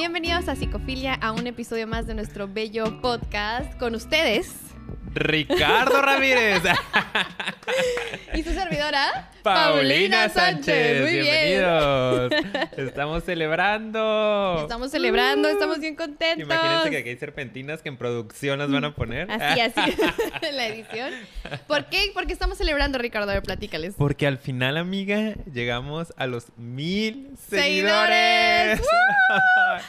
Bienvenidos a Psicofilia, a un episodio más de nuestro bello podcast con ustedes. Ricardo Ramírez. y su servidora, Paulina, Sánchez. Muy Bienvenidos. Estamos celebrando. Estamos celebrando, estamos bien contentos. Imagínense que aquí hay serpentinas que en producción las van a poner. Así, así, en la edición. ¿Por qué? Porque estamos celebrando, Ricardo. A ver, platícales. Porque al final, amiga, llegamos a los mil seguidores.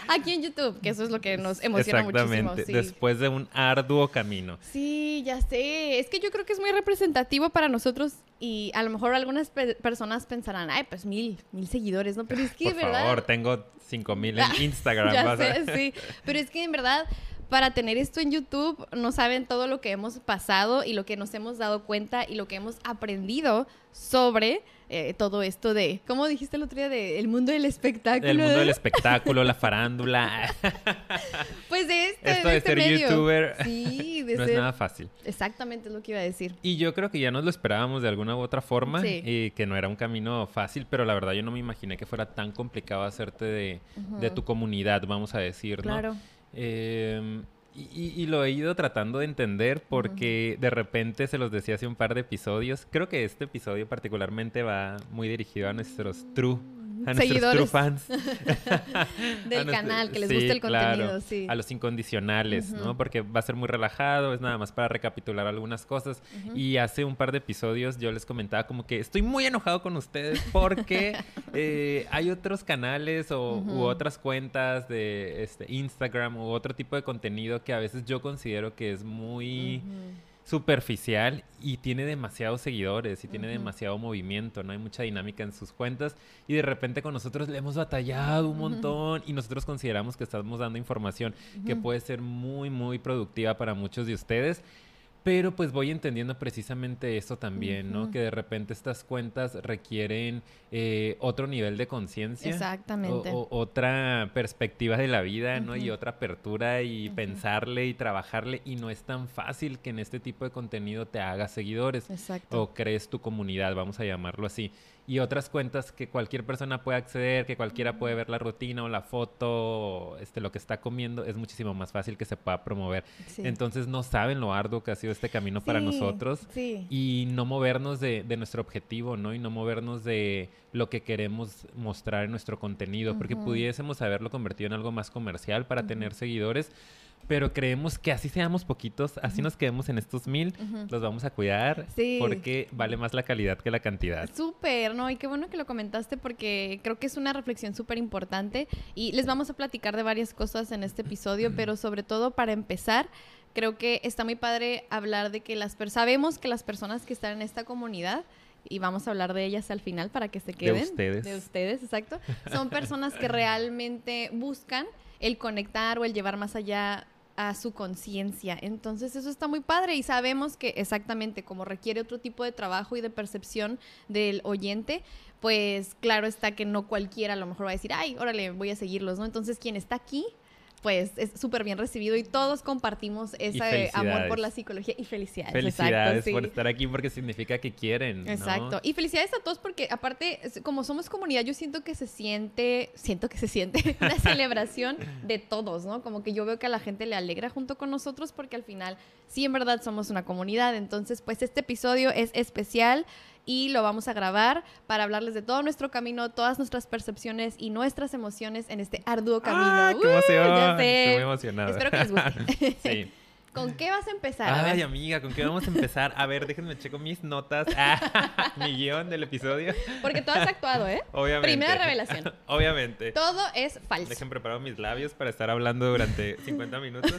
Aquí en YouTube, que eso es lo que nos emociona muchísimo. Sí. Después de un arduo camino. Sí, ya sé. Es que yo creo que es muy representativo para nosotros y a lo mejor algunas personas pensarán, ay, pues mil, mil seguidores, ¿no? Pero es que, Por favor, tengo cinco mil en Instagram. ya sé, sí. Pero es que en verdad para tener esto en YouTube no saben todo lo que hemos pasado y lo que nos hemos dado cuenta y lo que hemos aprendido sobre eh, todo esto de, ¿cómo dijiste el otro día? De el mundo del espectáculo. El mundo del espectáculo, la farándula. pues de este, Esto de, este ser youtuber sí, de no es nada fácil. Exactamente es lo que iba a decir. Y yo creo que ya nos lo esperábamos de alguna u otra forma y que no era un camino fácil, pero la verdad yo no me imaginé que fuera tan complicado hacerte de, de tu comunidad, vamos a decir, ¿no? Claro. Em, y, lo he ido tratando de entender porque de repente se los decía hace un par de episodios. Creo que este episodio particularmente va muy dirigido a nuestros true a Seguidores. nuestros fans. Del canal, que les guste el contenido, sí. A los incondicionales, ¿no? Porque va a ser muy relajado, es nada más para recapitular algunas cosas. Y hace un par de episodios yo les comentaba como que estoy muy enojado con ustedes porque eh, hay otros canales o, u otras cuentas de este, Instagram u otro tipo de contenido que a veces yo considero que es muy superficial y tiene demasiados seguidores y tiene demasiado movimiento, no hay mucha dinámica en sus cuentas y de repente con nosotros le hemos batallado un montón y nosotros consideramos que estamos dando información que puede ser muy muy productiva para muchos de ustedes pero pues voy entendiendo precisamente eso también, ¿no? Que de repente estas cuentas requieren eh, otro nivel de conciencia. Exactamente. O, otra perspectiva de la vida, ¿no? Y otra apertura y pensarle y trabajarle. Y no es tan fácil que en este tipo de contenido te hagas seguidores. Exacto. O crees tu comunidad, vamos a llamarlo así y otras cuentas que cualquier persona puede acceder, que cualquiera puede ver la rutina o la foto, este, lo que está comiendo, es muchísimo más fácil que se pueda promover. Entonces no saben lo arduo que ha sido este camino para nosotros y no movernos de, nuestro objetivo, ¿no? Y no movernos de lo que queremos mostrar en nuestro contenido, porque pudiésemos haberlo convertido en algo más comercial para tener seguidores pero creemos que así seamos poquitos, así nos quedemos en estos mil, los vamos a cuidar porque vale más la calidad que la cantidad. Súper, ¿no? Y qué bueno que lo comentaste porque creo que es una reflexión súper importante y les vamos a platicar de varias cosas en este episodio, pero sobre todo para empezar, creo que está muy padre hablar de que las sabemos que las personas que están en esta comunidad y vamos a hablar de ellas al final para que se queden. De ustedes. De ustedes, exacto. Son personas que realmente buscan el conectar o el llevar más allá a su conciencia. Entonces eso está muy padre y sabemos que exactamente como requiere otro tipo de trabajo y de percepción del oyente, pues claro está que no cualquiera a lo mejor va a decir, ay, órale, voy a seguirlos, ¿no? Entonces quien está aquí pues es súper bien recibido y todos compartimos ese amor por la psicología y felicidades. Felicidades por estar aquí porque significa que quieren. Exacto. Y felicidades a todos porque aparte, como somos comunidad, yo siento que se siente, siento que se siente una celebración de todos, ¿no? Como que yo veo que a la gente le alegra junto con nosotros porque al final sí en verdad somos una comunidad. Entonces, pues este episodio es especial y lo vamos a grabar para hablarles de todo nuestro camino, todas nuestras percepciones y nuestras emociones en este arduo camino. ¡Ah, qué emoción! Estoy muy emocionada. Espero que les guste. sí. ¿Con qué vas a empezar? Ay, amiga, ¿con qué vamos a empezar? A ver, déjenme checo mis notas, ah, mi guion del episodio. Porque tú has actuado, ¿eh? Obviamente. Primera revelación. Obviamente. Todo es falso. Dejen preparar mis labios para estar hablando durante 50 minutos.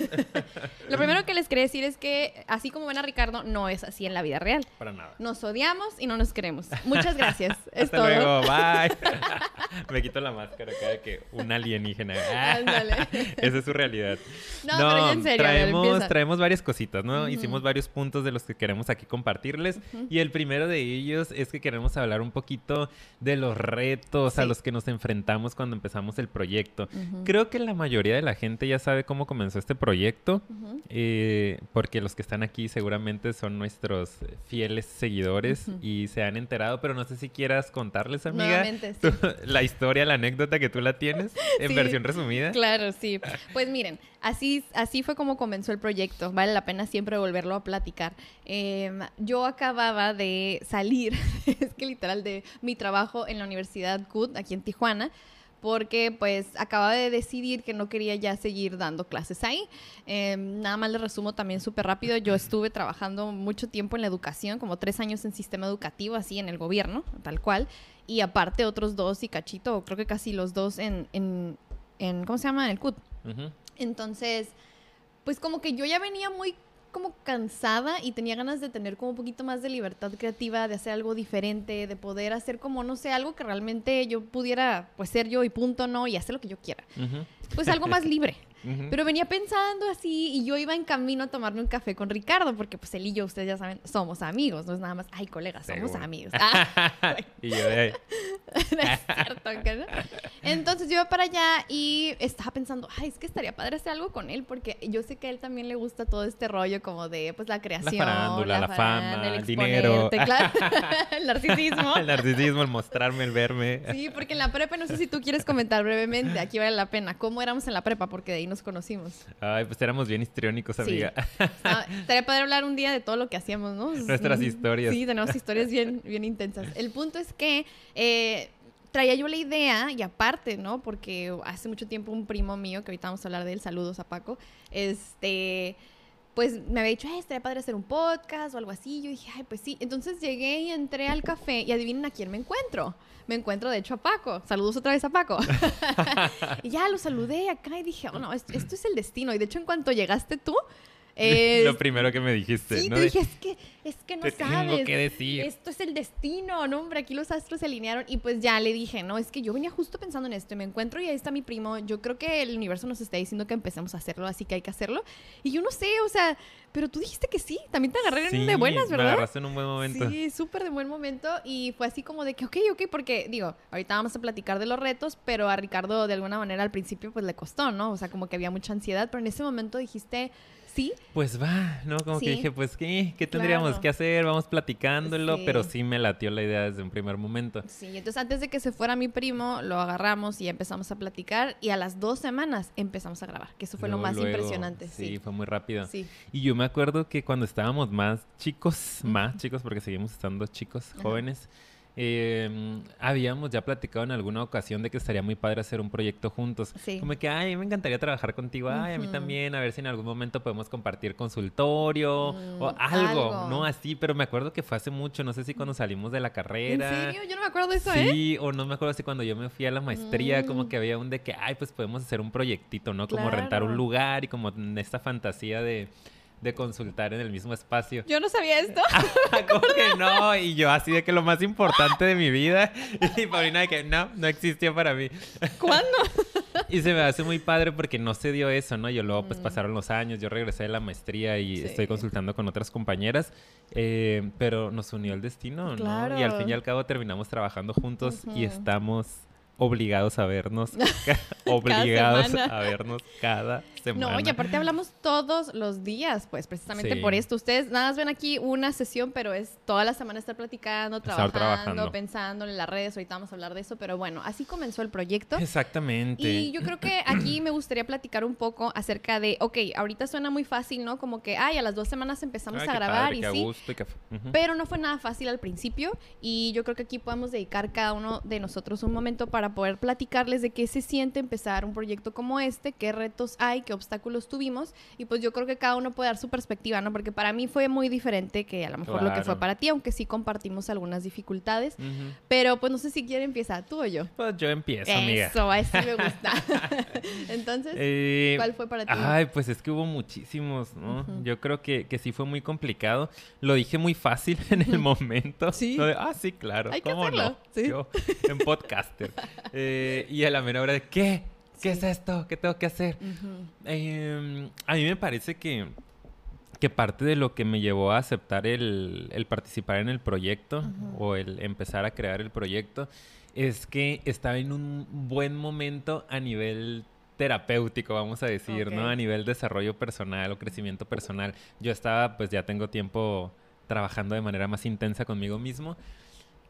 Lo primero que les quería decir es que, así como ven a Ricardo, no es así en la vida real. Para nada. Nos odiamos y no nos queremos. Muchas gracias. es Hasta luego, bye. Me quito la máscara de que un alienígena. Ándale. Esa es su realidad. No, pero en serio, traemos, traemos varias cositas, ¿no? Hicimos varios puntos de los que queremos aquí compartirles. Y el primero de ellos es que queremos hablar un poquito de los retos a los que nos enfrentamos cuando empezamos el proyecto. Creo que la mayoría de la gente ya sabe cómo comenzó este proyecto, eh, porque los que están aquí seguramente son nuestros fieles seguidores y se han enterado, pero no sé si quieras contarles, amiga, la historia, la anécdota que tú la tienes en versión resumida. Claro, sí. Pues miren, así, así fue como comenzó el proyecto. Vale la pena siempre volverlo a platicar. Em, yo acababa de salir, es que literal, de mi trabajo en la Universidad CUT, aquí en Tijuana porque pues acababa de decidir que no quería ya seguir dando clases ahí. Em, nada más le resumo también súper rápido, yo estuve trabajando mucho tiempo en la educación, como tres años en sistema educativo, así en el gobierno, tal cual, y aparte otros dos y cachito, creo que casi los dos en, en, en ¿cómo se llama? En el CUT. Entonces, pues como que yo ya venía muy como cansada y tenía ganas de tener como un poquito más de libertad creativa, de hacer algo diferente, de poder hacer como, no sé, algo que realmente yo pudiera, pues ser yo y punto, ¿no? Y hacer lo que yo quiera. Pues algo más libre. Pero venía pensando así y yo iba en camino a tomarme un café con Ricardo, porque pues él y yo, ustedes ya saben, somos amigos, no es nada más, ay, colegas, somos amigos. y yo es cierto, ¿no? Entonces yo iba para allá y estaba pensando, ay, es que estaría padre hacer algo con él, porque yo sé que a él también le gusta todo este rollo como de, pues, la creación. La farándula, la, fama, el, dinero. el narcisismo. el narcisismo, el mostrarme, el verme. Sí, porque en la prepa, no sé si tú quieres comentar brevemente, aquí vale la pena, cómo éramos en la prepa, porque de ahí nos conocimos. Ay, pues éramos bien histriónicos, amiga. Sí. estaría padre hablar un día de todo lo que hacíamos, ¿no? Nuestras historias. Sí, tenemos historias bien, bien intensas. El punto es que eh, traía yo la idea, y aparte, ¿no? Porque hace mucho tiempo un primo mío, que ahorita vamos a hablar de él, saludos a Paco, este pues me había dicho, ay, estaría padre hacer un podcast o algo así. Yo dije, ay, pues sí. Entonces llegué y entré al café y adivinen a quién me encuentro me encuentro de hecho a Paco. Saludos otra vez a Paco. y ya lo saludé acá y dije, oh no, esto, esto, es el destino. Y de hecho, en cuanto llegaste tú, lo primero que me dijiste. Sí, ¿no? te dije, es que, es que no te sabes. Tengo que decir. Esto es el destino, no, hombre, aquí los astros se alinearon. Y pues ya le dije, no, es que yo venía justo pensando en esto y me encuentro y ahí está mi primo. Yo creo que el universo nos está diciendo que empecemos a hacerlo, así que hay que hacerlo. Y yo no sé, o sea, pero tú dijiste que sí, también te agarré en de buenas, ¿verdad? Me agarraste en un buen momento. Sí, súper de buen momento. Y fue así como de que, ok, ok, porque digo, ahorita vamos a platicar de los retos, pero a Ricardo de alguna manera al principio pues le costó, ¿no? O sea, como que había mucha ansiedad, pero en ese momento dijiste sí. Pues va, ¿no? Como que dije, pues ¿qué? ¿Qué tendríamos que hacer? Vamos platicándolo, pero sí me latió la idea desde un primer momento. Sí, entonces antes de que se fuera mi primo, lo agarramos y empezamos a platicar y a las dos semanas empezamos a grabar, que eso fue lo más impresionante. Sí, fue muy rápido. Sí. Y yo me acuerdo que cuando estábamos más chicos, más chicos, porque seguimos estando chicos, jóvenes, eh, habíamos ya platicado en alguna ocasión de que estaría muy padre hacer un proyecto juntos. Como que, ay, me encantaría trabajar contigo, ay, a mí también, a ver si en algún momento podemos compartir consultorio o mm, algo, no así, pero me acuerdo que fue hace mucho, no sé si cuando salimos de la carrera. ¿En serio? Yo no me acuerdo de eso, ¿eh? Sí, o no me acuerdo si cuando yo me fui a la maestría, como mm. que había un de que, ay, pues podemos hacer un proyectito, ¿no? Como rentar un lugar y como esta fantasía de de consultar en el mismo espacio. Yo no sabía esto. ¿Cómo que no? Y yo así de que lo más importante de mi vida. Y Paulina de que no, no existió para mí. ¿Cuándo? Y se me hace muy padre porque no se dio eso, ¿no? Yo luego pues mm. pasaron los años, yo regresé de la maestría y estoy consultando con otras compañeras, eh, pero nos unió el destino, ¿no? Y al fin y al cabo terminamos trabajando juntos y estamos obligados a vernos, obligados a vernos cada semana. No, y aparte hablamos todos los días, pues precisamente por esto. Ustedes nada más ven aquí una sesión, pero es toda la semana estar platicando, trabajando, pensando en las redes. Ahorita vamos a hablar de eso, pero bueno, así comenzó el proyecto. Exactamente. Y yo creo que aquí me gustaría platicar un poco acerca de, ok, ahorita suena muy fácil, ¿no? Como que, ay, a las dos semanas empezamos a grabar y sí. Pero no fue nada fácil al principio y yo creo que aquí podemos dedicar cada uno de nosotros un momento para poder platicarles de qué se siente empezar un proyecto como este, qué retos hay, qué obstáculos tuvimos y pues yo creo que cada uno puede dar su perspectiva, ¿no? Porque para mí fue muy diferente que a lo mejor lo que fue para ti, aunque sí compartimos algunas dificultades, pero pues no sé si quiere empezar tú o yo. Pues yo empiezo, amiga. Eso, a eso me gusta. Entonces, eh, ¿cuál fue para ti? Ay, pues es que hubo muchísimos, ¿no? Yo creo que, que sí fue muy complicado. Lo dije muy fácil en el momento. Sí. ah, sí, claro. Hay ¿Cómo no? ¿Sí? Yo, en podcaster. Eh, y a la menor hora de, ¿qué? ¿Qué es esto? ¿Qué tengo que hacer? Em, a mí me parece que que parte de lo que me llevó a aceptar el, el participar en el proyecto o el empezar a crear el proyecto es que estaba en un buen momento a nivel terapéutico, vamos a decir, ¿no? A nivel desarrollo personal o crecimiento personal. Yo estaba, pues ya tengo tiempo trabajando de manera más intensa conmigo mismo.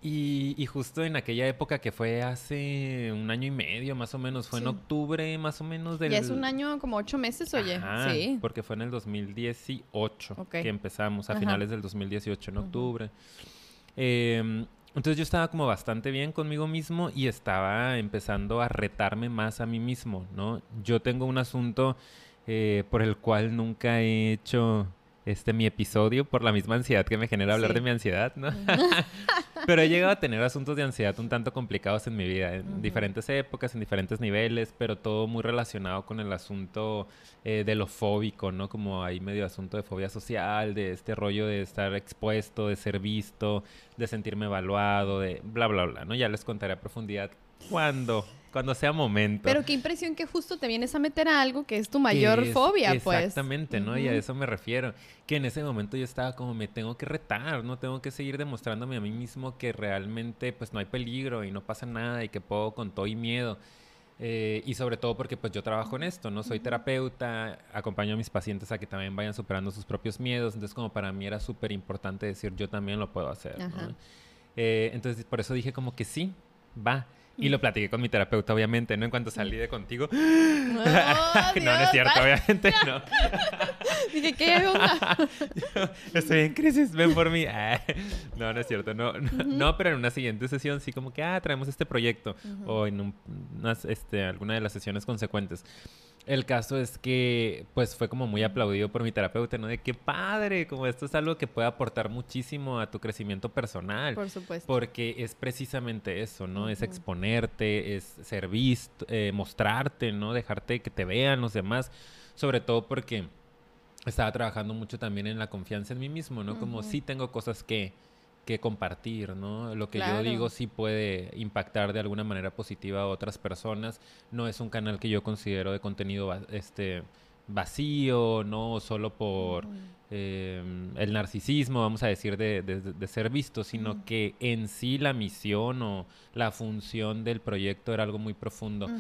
Y, justo en aquella época que fue hace un año y medio más o menos, fue en octubre más o menos del... Ya es un año como ocho meses, oye. sí. Porque fue en el 2018 que empezamos, a finales del 2018, en octubre. Em, entonces yo estaba como bastante bien conmigo mismo y estaba empezando a retarme más a mí mismo, ¿no? Yo tengo un asunto eh, por el cual nunca he hecho este mi episodio por la misma ansiedad que me genera hablar de mi ansiedad, ¿no? pero he llegado a tener asuntos de ansiedad un tanto complicados en mi vida, en diferentes épocas, en diferentes niveles, pero todo muy relacionado con el asunto eh, de lo fóbico, ¿no? Como hay medio asunto de fobia social, de este rollo de estar expuesto, de ser visto, de sentirme evaluado, de bla, bla, bla, ¿no? Ya les contaré a profundidad cuándo cuando sea momento. Pero qué impresión que justo te vienes a meter a algo que es tu mayor fobia, pues. Exactamente, ¿no? Y a eso me refiero. Que en ese momento yo estaba como, me tengo que retar, ¿no? Tengo que seguir demostrándome a mí mismo que realmente, pues, no hay peligro y no pasa nada y que puedo con todo y miedo. Eh, y sobre todo porque pues yo trabajo en esto, ¿no? Soy terapeuta, acompaño a mis pacientes a que también vayan superando sus propios miedos, entonces como para mí era súper importante decir yo también lo puedo hacer, ¿no? eh, entonces por eso dije como que sí, va. Y lo platiqué con mi terapeuta, obviamente, ¿no? En cuanto salí de contigo. no, no es cierto, obviamente, no. Dije, ¿qué onda? Estoy en crisis, ven por mí. no, no es cierto. No, no, pero en una siguiente sesión sí como que, ah, traemos este proyecto. O en este, alguna de las sesiones consecuentes. El caso es que, pues, fue como muy aplaudido por mi terapeuta, ¿no? De qué padre, como esto es algo que puede aportar muchísimo a tu crecimiento personal. Por supuesto. Porque es precisamente eso, ¿no? Es exponerte, es ser visto, eh, mostrarte, ¿no? Dejarte que te vean los demás. Sobre todo porque estaba trabajando mucho también en la confianza en mí mismo, ¿no? Como sí tengo cosas que que compartir, ¿no? Lo que yo digo sí puede impactar de alguna manera positiva a otras personas. No es un canal que yo considero de contenido este vacío, no solo por Em, el narcisismo, vamos a decir, de, ser visto, sino que en sí la misión o la función del proyecto era algo muy profundo.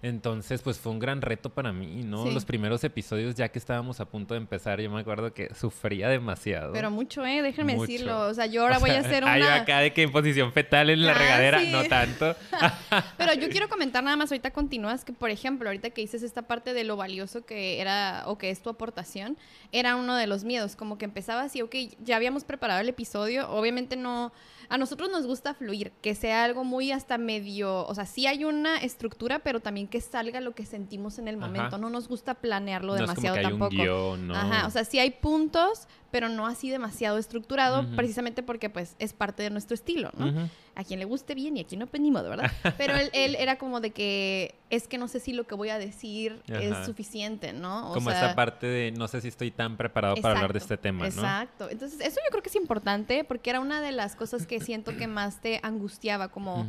Entonces, pues fue un gran reto para mí, ¿no? Los primeros episodios, ya que estábamos a punto de empezar, yo me acuerdo que sufría demasiado. Pero mucho, ¿eh? Déjenme decirlo. O sea, yo ahora voy a hacer una... Hay acá de que en posición fetal en la ah, regadera, no tanto. Pero yo quiero comentar nada más, ahorita continúas, que por ejemplo, ahorita que dices esta parte de lo valioso que era o que es tu aportación, era uno de los miedos como que empezaba así, ok, ya habíamos preparado el episodio, obviamente no, a nosotros nos gusta fluir, que sea algo muy hasta medio, o sea, sí hay una estructura, pero también que salga lo que sentimos en el momento, no nos gusta planearlo demasiado tampoco. Ajá, o sea, sí hay puntos, pero no así demasiado estructurado, precisamente porque pues es parte de nuestro estilo, ¿no? A quien le guste bien y a quien no, pues ¿verdad? Pero él, era como de que es que no sé si lo que voy a decir es suficiente, ¿no? como esa parte de no sé si estoy tan preparado para hablar de este tema, ¿no? Exacto. Entonces, eso yo creo que es importante porque era una de las cosas que siento que más te angustiaba, como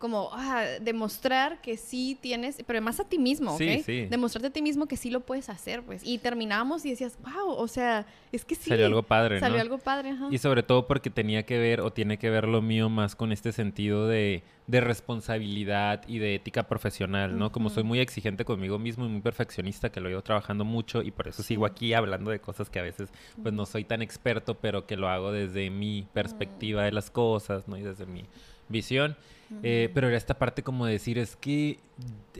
como ah, demostrar que sí tienes, pero más a ti mismo, ¿ok? Sí, sí. Demostrarte a ti mismo que sí lo puedes hacer, pues. Y terminamos y decías, wow, o sea, es que sí. Salió algo padre, ¿no? Salió algo padre, ajá. Y sobre todo porque tenía que ver, o tiene que ver lo mío más con este sentido de, de responsabilidad y de ética profesional, ¿no? Como soy muy exigente conmigo mismo y muy perfeccionista, que lo he ido trabajando mucho y por eso sigo aquí hablando de cosas que a veces, pues, no soy tan experto, pero que lo hago desde mi perspectiva de las cosas, ¿no? Y desde mi visión. Eh, pero era esta parte como decir, es que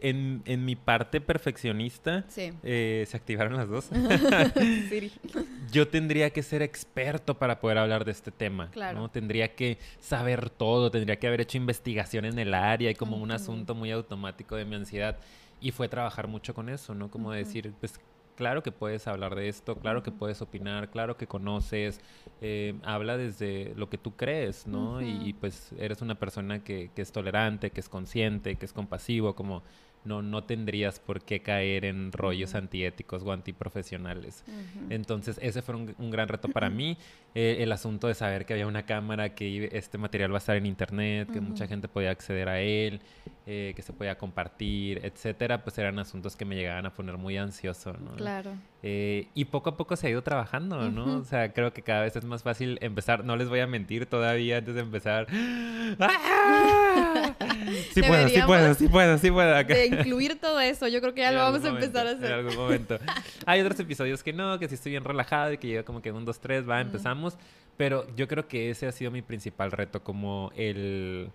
en, en mi parte perfeccionista eh, se activaron las dos. Yo tendría que ser experto para poder hablar de este tema. ¿no? Tendría que saber todo, tendría que haber hecho investigación en el área y como un asunto muy automático de mi ansiedad. Y fue trabajar mucho con eso, ¿no? Como decir, pues claro que puedes hablar de esto, claro que puedes opinar, claro que conoces, eh, habla desde lo que tú crees, ¿no? y, pues eres una persona que, que, es tolerante, que es consciente, que es compasivo, como no, no tendrías por qué caer en rollos antiéticos o antiprofesionales. Entonces, ese fue un, gran reto para mí. Eh, el asunto de saber que había una cámara, que este material va a estar en internet, que mucha gente podía acceder a él, eh, que se podía compartir, etcétera, pues eran asuntos que me llegaban a poner muy ansioso, ¿no? Claro. Eh, y poco a poco se ha ido trabajando, ¿no? O sea, creo que cada vez es más fácil empezar. No les voy a mentir todavía antes de empezar. ¡Ah! Sí puedo, sí puedo, sí puedo, sí puedo. De incluir todo eso, yo creo que ya lo vamos a empezar a hacer. En algún momento. Hay otros episodios que no, que sí estoy bien relajado y que llega como que un, dos, tres, va, empezamos. Pero yo creo que ese ha sido mi principal reto, como el...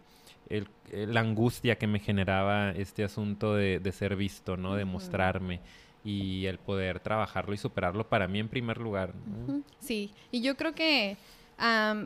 la angustia que me generaba este asunto de, ser visto, ¿no? De mostrarme y el poder trabajarlo y superarlo para mí en primer lugar. Sí, y yo creo que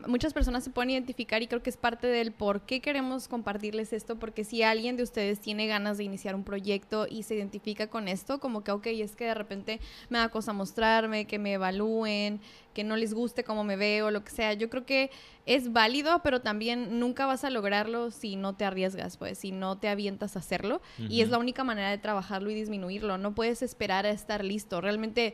muchas personas se pueden identificar y creo que es parte del por qué queremos compartirles esto, porque si alguien de ustedes tiene ganas de iniciar un proyecto y se identifica con esto, como que, ok, es que de repente me da cosa mostrarme, que me evalúen, que no les guste cómo me veo, lo que sea. Yo creo que es válido, pero también nunca vas a lograrlo si no te arriesgas, pues, si no te avientas a hacerlo. Y es la única manera de trabajarlo y disminuirlo. No puedes esperar a estar listo. Realmente,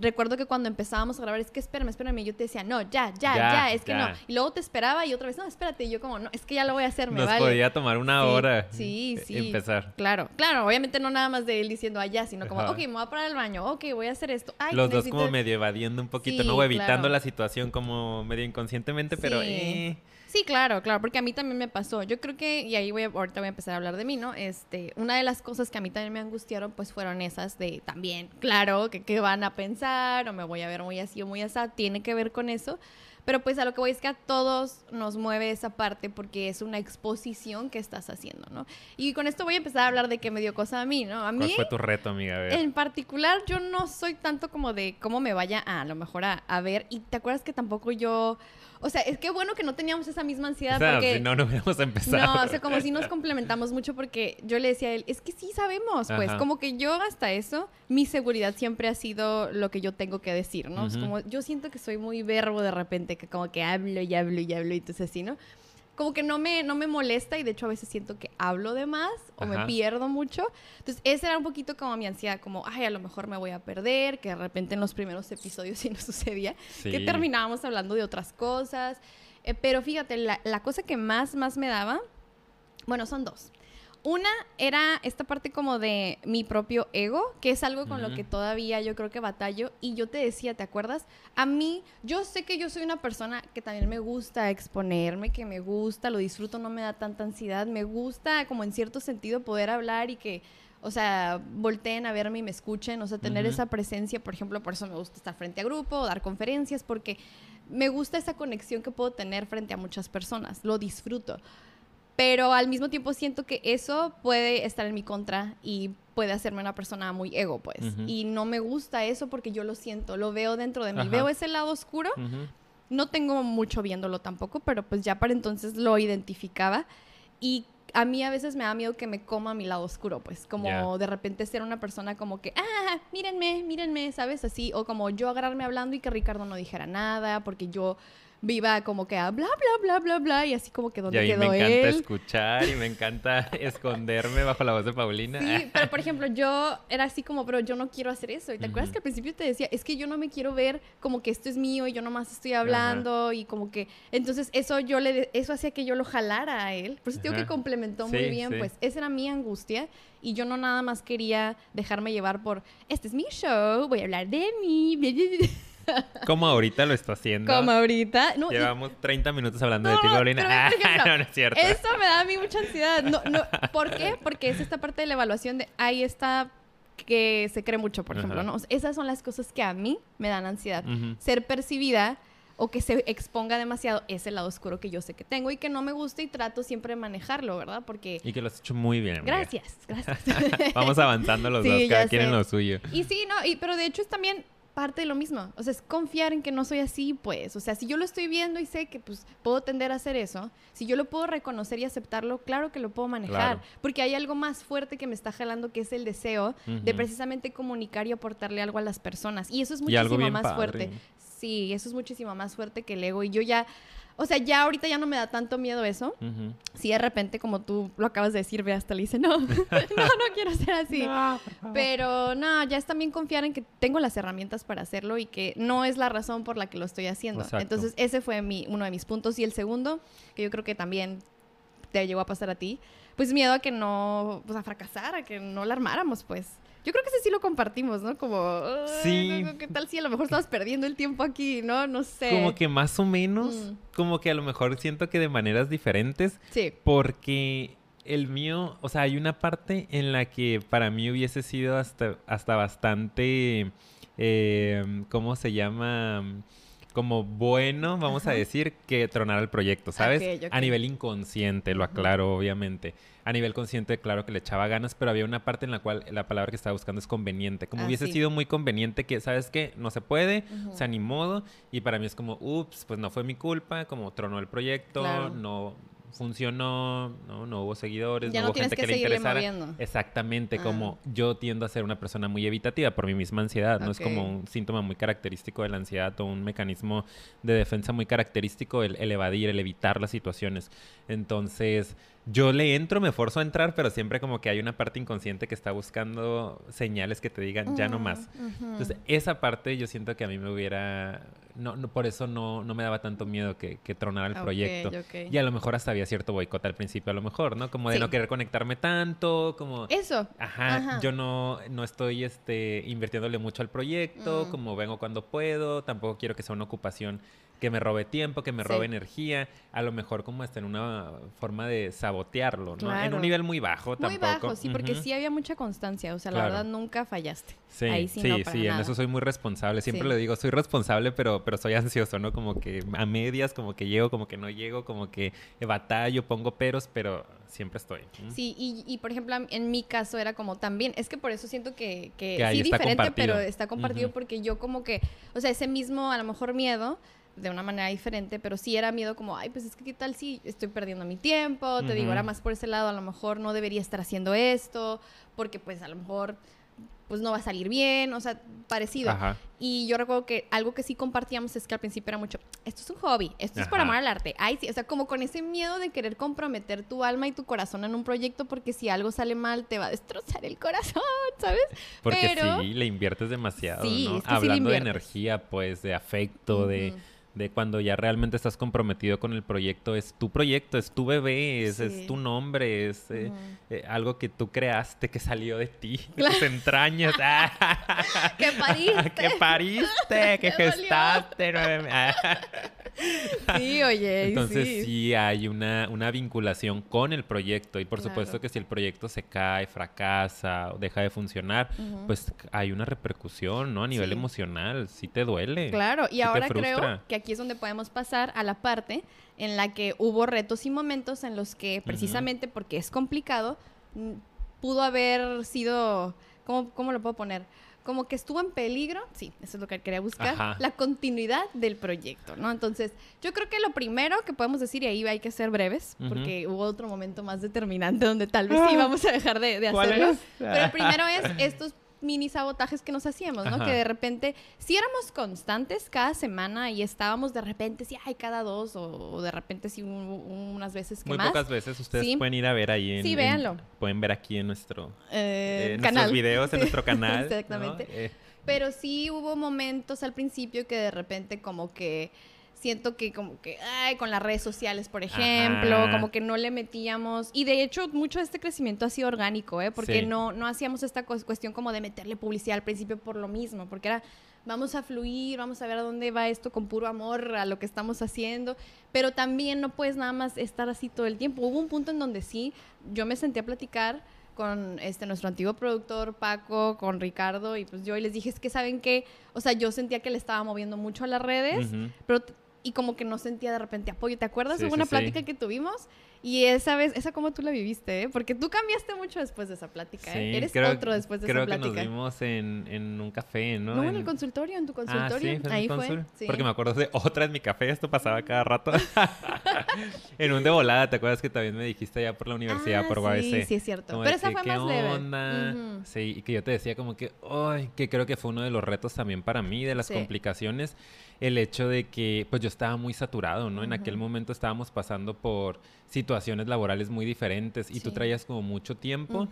recuerdo que cuando empezábamos a grabar, es que espérame, espérame. Yo te decía, no, ya, ya, ya, es que no. Y luego te esperaba y otra vez, no, espérate. Y yo como, no, es que ya lo voy a hacer, me Nos podía tomar una hora. Sí, sí. Empezar. Claro, claro. Obviamente no nada más de él diciendo allá, sino como, ok, me voy a parar al baño, ok, voy a hacer esto. Los dos como medio evadiendo un poquito, ¿no? Evitando la situación como medio inconscientemente, pero... Eh. Sí, claro, claro, porque a mí también me pasó. Yo creo que, y ahí voy ahorita voy a empezar a hablar de mí, ¿no? Este, una de las cosas que a mí también me angustiaron, pues fueron esas de también, claro, que qué van a pensar, o me voy a ver muy así o muy así, tiene que ver con eso. Pero pues a lo que voy es que a todos nos mueve esa parte porque es una exposición que estás haciendo, ¿no? Y con esto voy a empezar a hablar de qué me dio cosa a mí, ¿no? A mí, ¿Cuál fue tu reto, amiga? En particular, yo no soy tanto como de cómo me vaya a, a lo mejor a, a ver. Y te acuerdas que tampoco yo o sea, es que bueno que no teníamos esa misma ansiedad. porque, si no, no hubiéramos empezado. No, o sea, como si nos complementamos mucho porque yo le decía a él, es que sí sabemos, pues, como que yo hasta eso, mi seguridad siempre ha sido lo que yo tengo que decir, ¿no? es como, yo siento que soy muy verbo de repente, que como que hablo y hablo y hablo y entonces así, ¿no? Como que no me, no me molesta y de hecho a veces siento que hablo de más o me pierdo mucho. Entonces, ese era un poquito como mi ansiedad, como, ay, a lo mejor me voy a perder, que de repente en los primeros episodios sí nos sucedía, que terminábamos hablando de otras cosas. Eh, pero fíjate, la, la cosa que más, más me daba, bueno, son dos. Una era esta parte como de mi propio ego, que es algo con lo que todavía yo creo que batallo. Y yo te decía, ¿te acuerdas? A mí, yo sé que yo soy una persona que también me gusta exponerme, que me gusta, lo disfruto, no me da tanta ansiedad. Me gusta como en cierto sentido poder hablar y que o sea, volteen a verme y me escuchen, o sea, tener esa presencia, por ejemplo, por eso me gusta estar frente a grupo, dar conferencias, porque me gusta esa conexión que puedo tener frente a muchas personas, lo disfruto pero al mismo tiempo siento que eso puede estar en mi contra y puede hacerme una persona muy ego, pues. Y no me gusta eso porque yo lo siento, lo veo dentro de mí, veo ese lado oscuro. No tengo mucho viéndolo tampoco, pero pues ya para entonces lo identificaba y a mí a veces me da miedo que me coma mi lado oscuro, pues, como de repente ser una persona como que, ah, mírenme, mírenme, ¿sabes? Así, o como yo agarrarme hablando y que Ricardo no dijera nada, porque yo viva como que a bla, bla, bla, bla, bla, y así como que donde mí me encanta escuchar y me encanta esconderme bajo la voz de Paulina. Sí, pero por ejemplo, yo era así como, pero yo no quiero hacer eso. ¿Y te acuerdas que al principio te decía, es que yo no me quiero ver como que esto es mío y yo nomás estoy hablando y como que, entonces eso yo le, eso hacía que yo lo jalara a él. Por eso digo que complementó muy bien, pues esa era mi angustia y yo no nada más quería dejarme llevar por, este es mi show, voy a hablar de mí. Como ahorita lo está haciendo. Como ahorita. Llevamos 30 minutos hablando de ti, Paulina. no, no es cierto. Eso me da a mí mucha ansiedad. No, no, ¿Por qué? Porque es esta parte de la evaluación de ahí está que se cree mucho, por ejemplo, ¿no? esas son las cosas que a mí me dan ansiedad. Ser percibida o que se exponga demasiado es el lado oscuro que yo sé que tengo y que no me gusta y trato siempre de manejarlo, ¿verdad? Porque... Y que lo has hecho muy bien. Gracias, gracias. Vamos avanzando los dos, cada quien en lo suyo. Y sí, no, y, pero de hecho es también parte de lo mismo. O sea, es confiar en que no soy así, pues. O sea, si yo lo estoy viendo y sé que pues puedo tender a hacer eso, si yo lo puedo reconocer y aceptarlo, claro que lo puedo manejar. Porque hay algo más fuerte que me está jalando, que es el deseo de precisamente comunicar y aportarle algo a las personas. Y eso es muchísimo más fuerte. Sí, eso es muchísimo más fuerte que el ego. Y yo ya o sea, ya ahorita ya no me da tanto miedo eso. Si de repente, como tú lo acabas de decir, ve hasta le dice, no, no, no quiero ser así. Pero no, ya es también confiar en que tengo las herramientas para hacerlo y que no es la razón por la que lo estoy haciendo. Entonces, ese fue mi, uno de mis puntos. Y el segundo, que yo creo que también te llegó a pasar a ti, pues miedo a que no, pues a fracasar, a que no la armáramos, pues. Yo creo que ese sí lo compartimos, ¿no? Como, sí. ¿qué tal si a lo mejor estamos perdiendo el tiempo aquí, ¿no? No sé. Como que más o menos, mm. como que a lo mejor siento que de maneras diferentes. Sí. Porque el mío, o sea, hay una parte en la que para mí hubiese sido hasta, hasta bastante, eh, ¿cómo se llama? como bueno, vamos a decir, que tronar el proyecto, ¿sabes? A nivel inconsciente, lo aclaro, obviamente. A nivel consciente, claro que le echaba ganas, pero había una parte en la cual la palabra que estaba buscando es conveniente. Como ah, hubiese sido muy conveniente que, ¿sabes qué? No se puede, o sea, ni modo. Y para mí es como, ups, pues no fue mi culpa, como tronó el proyecto, no funcionó, ¿no? no hubo seguidores, no, hubo gente que, le interesara. Exactamente, como ah. yo tiendo a ser una persona muy evitativa por mi misma ansiedad, no es como un síntoma muy característico de la ansiedad o un mecanismo de defensa muy característico el, el evadir, el evitar las situaciones. Entonces, yo le entro, me forzo a entrar, pero siempre como que hay una parte inconsciente que está buscando señales que te digan ya no más. Entonces, esa parte yo siento que a mí me hubiera... No, por eso no, no me daba tanto miedo que, que tronara el proyecto. Y a lo mejor hasta había cierto boicot al principio, a lo mejor, ¿no? Como de no querer conectarme tanto, como... Eso. Ajá, yo no, no estoy este, invirtiéndole mucho al proyecto, mm. como vengo cuando puedo, tampoco quiero que sea una ocupación que me robe tiempo, que me robe energía, a lo mejor como hasta en una forma de sabotearlo, ¿no? En un nivel muy bajo tampoco. Muy bajo, sí, porque sí había mucha constancia, o sea, la verdad nunca fallaste. Sí, Ahí sí, sí, sí en eso soy muy responsable. Siempre le digo, soy responsable, pero, pero soy ansioso, ¿no? Como que a medias, como que llego, como que no llego, como que batallo, pongo peros, pero siempre estoy. Sí, y, y, por ejemplo, en mi caso era como también, es que por eso siento que, que, sí diferente, pero está compartido porque yo como que, o sea, ese mismo a lo mejor miedo de una manera diferente, pero sí era miedo como, ay, pues es que qué tal si estoy perdiendo mi tiempo, te digo, ahora más por ese lado, a lo mejor no debería estar haciendo esto, porque pues a lo mejor pues no va a salir bien, o sea, parecido. Y yo recuerdo que algo que sí compartíamos es que al principio era mucho, esto es un hobby, esto es por amor al arte. Ay, sí, o sea, como con ese miedo de querer comprometer tu alma y tu corazón en un proyecto porque si algo sale mal te va a destrozar el corazón, ¿sabes? Porque sí, le inviertes demasiado, ¿no? Hablando de energía, pues, de afecto, de de cuando ya realmente estás comprometido con el proyecto, es tu proyecto, es tu bebé, es, tu nombre, es eh, eh, algo que tú creaste, que salió de ti, de tus entrañas. que pariste. que pariste, que gestaste. sí, oye. Entonces sí. hay una, una, vinculación con el proyecto y por supuesto que si el proyecto se cae, fracasa o deja de funcionar, pues hay una repercusión, ¿no? A nivel emocional, sí te duele. Claro, y ahora creo que aquí es donde podemos pasar a la parte en la que hubo retos y momentos en los que precisamente porque es complicado, pudo haber sido, ¿cómo, cómo lo puedo poner? Como que estuvo en peligro, sí, eso es lo que quería buscar, la continuidad del proyecto, ¿no? Entonces, yo creo que lo primero que podemos decir, y ahí hay que ser breves, porque hubo otro momento más determinante donde tal vez sí ah. vamos a dejar de, de hacerlo. Pero el primero es estos mini sabotajes que nos hacíamos, ¿no? Que de repente, si éramos constantes cada semana y estábamos de repente, si hay cada dos o, de repente si unas veces que Muy pocas veces ustedes pueden ir a ver ahí en... Sí, véanlo. pueden ver aquí en nuestro... Eh, canal. videos, en nuestro canal. Exactamente. Eh. Pero sí hubo momentos al principio que de repente como que siento que como que, ay, con las redes sociales, por ejemplo, como que no le metíamos, y de hecho mucho de este crecimiento ha sido orgánico, ¿eh? Porque no, no hacíamos esta cuestión como de meterle publicidad al principio por lo mismo, porque era, vamos a fluir, vamos a ver a dónde va esto con puro amor a lo que estamos haciendo, pero también no puedes nada más estar así todo el tiempo. Hubo un punto en donde sí, yo me senté a platicar con este nuestro antiguo productor Paco, con Ricardo y pues yo y les dije, es que saben que, o sea, yo sentía que le estaba moviendo mucho a las redes, pero y como que no sentía de repente apoyo. ¿Te acuerdas? Hubo una plática que tuvimos y esa vez, esa cómo tú la viviste, ¿eh? Porque tú cambiaste mucho después de esa plática, ¿eh? Eres otro después de esa plática. Creo que nos vimos en, en, un café, ¿no? No, en, el consultorio, en tu consultorio. Ah, Ahí fue. Porque me acuerdo de otra en mi café, esto pasaba cada rato. en un de volada, ¿te acuerdas que también me dijiste ya por la universidad, ah, por UABC? Sí, sí, es cierto. Pero esa fue más onda? leve. Sí, y que yo te decía como que, ay, que creo que fue uno de los retos también para mí, de las complicaciones el hecho de que pues yo estaba muy saturado, ¿no? En aquel momento estábamos pasando por situaciones laborales muy diferentes y tú traías como mucho tiempo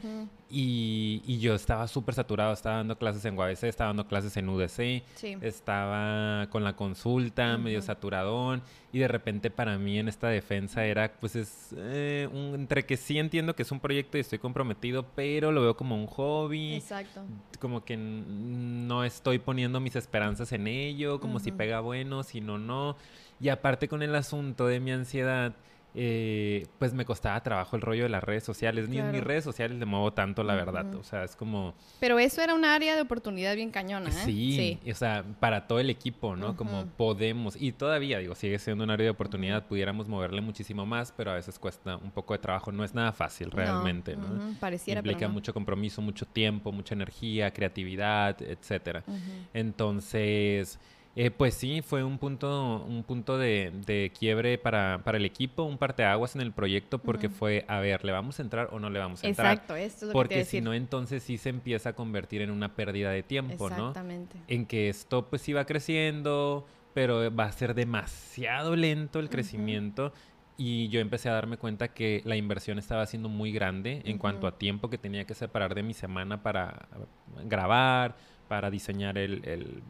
y, y, yo estaba súper saturado, estaba dando clases en UABC, estaba dando clases en UDC, estaba con la consulta, medio saturadón y de repente para mí en esta defensa era, pues es eh, un, entre que sí entiendo que es un proyecto y estoy comprometido, pero lo veo como un hobby. Exacto. Como que no estoy poniendo mis esperanzas en ello, como si pega bueno, si no, no. Y aparte con el asunto de mi ansiedad, eh, pues me costaba trabajo el rollo de las redes sociales. Ni en mis redes sociales le muevo tanto, la verdad. O sea, es como... Pero eso era un área de oportunidad bien cañona, ¿eh? Sí, o sea, para todo el equipo, ¿no? Como podemos, y todavía, digo, sigue siendo un área de oportunidad, pudiéramos moverle muchísimo más, pero a veces cuesta un poco de trabajo. No es nada fácil realmente, ¿no? Pareciera, Implica mucho compromiso, mucho tiempo, mucha energía, creatividad, etcétera. Entonces... Eh, pues sí, fue un punto, un punto de, quiebre para, el equipo, un parteaguas en el proyecto, porque fue, a ver, ¿le vamos a entrar o no le vamos a entrar? Exacto, esto es lo Porque que si no, entonces sí se empieza a convertir en una pérdida de tiempo, ¿no? Exactamente. En que esto pues iba creciendo, pero va a ser demasiado lento el crecimiento. Y yo empecé a darme cuenta que la inversión estaba siendo muy grande en cuanto a tiempo que tenía que separar de mi semana para grabar, para diseñar el,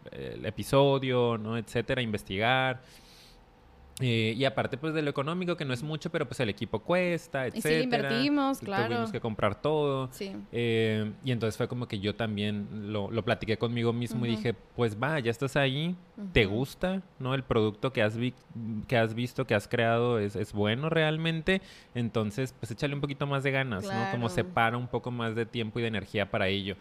episodio, ¿no? Etcétera, investigar. Eh, y aparte, pues, de lo económico, que no es mucho, pero pues el equipo cuesta, etcétera. Y sí, invertimos, claro. Tuvimos que comprar todo. Sí. Eh, y entonces fue como que yo también lo, lo platiqué conmigo mismo y dije, pues va, ya estás ahí, te gusta, ¿no? El producto que has, que has visto, que has creado es, es, bueno realmente. Entonces, pues échale un poquito más de ganas, ¿no? Como separa un poco más de tiempo y de energía para ello.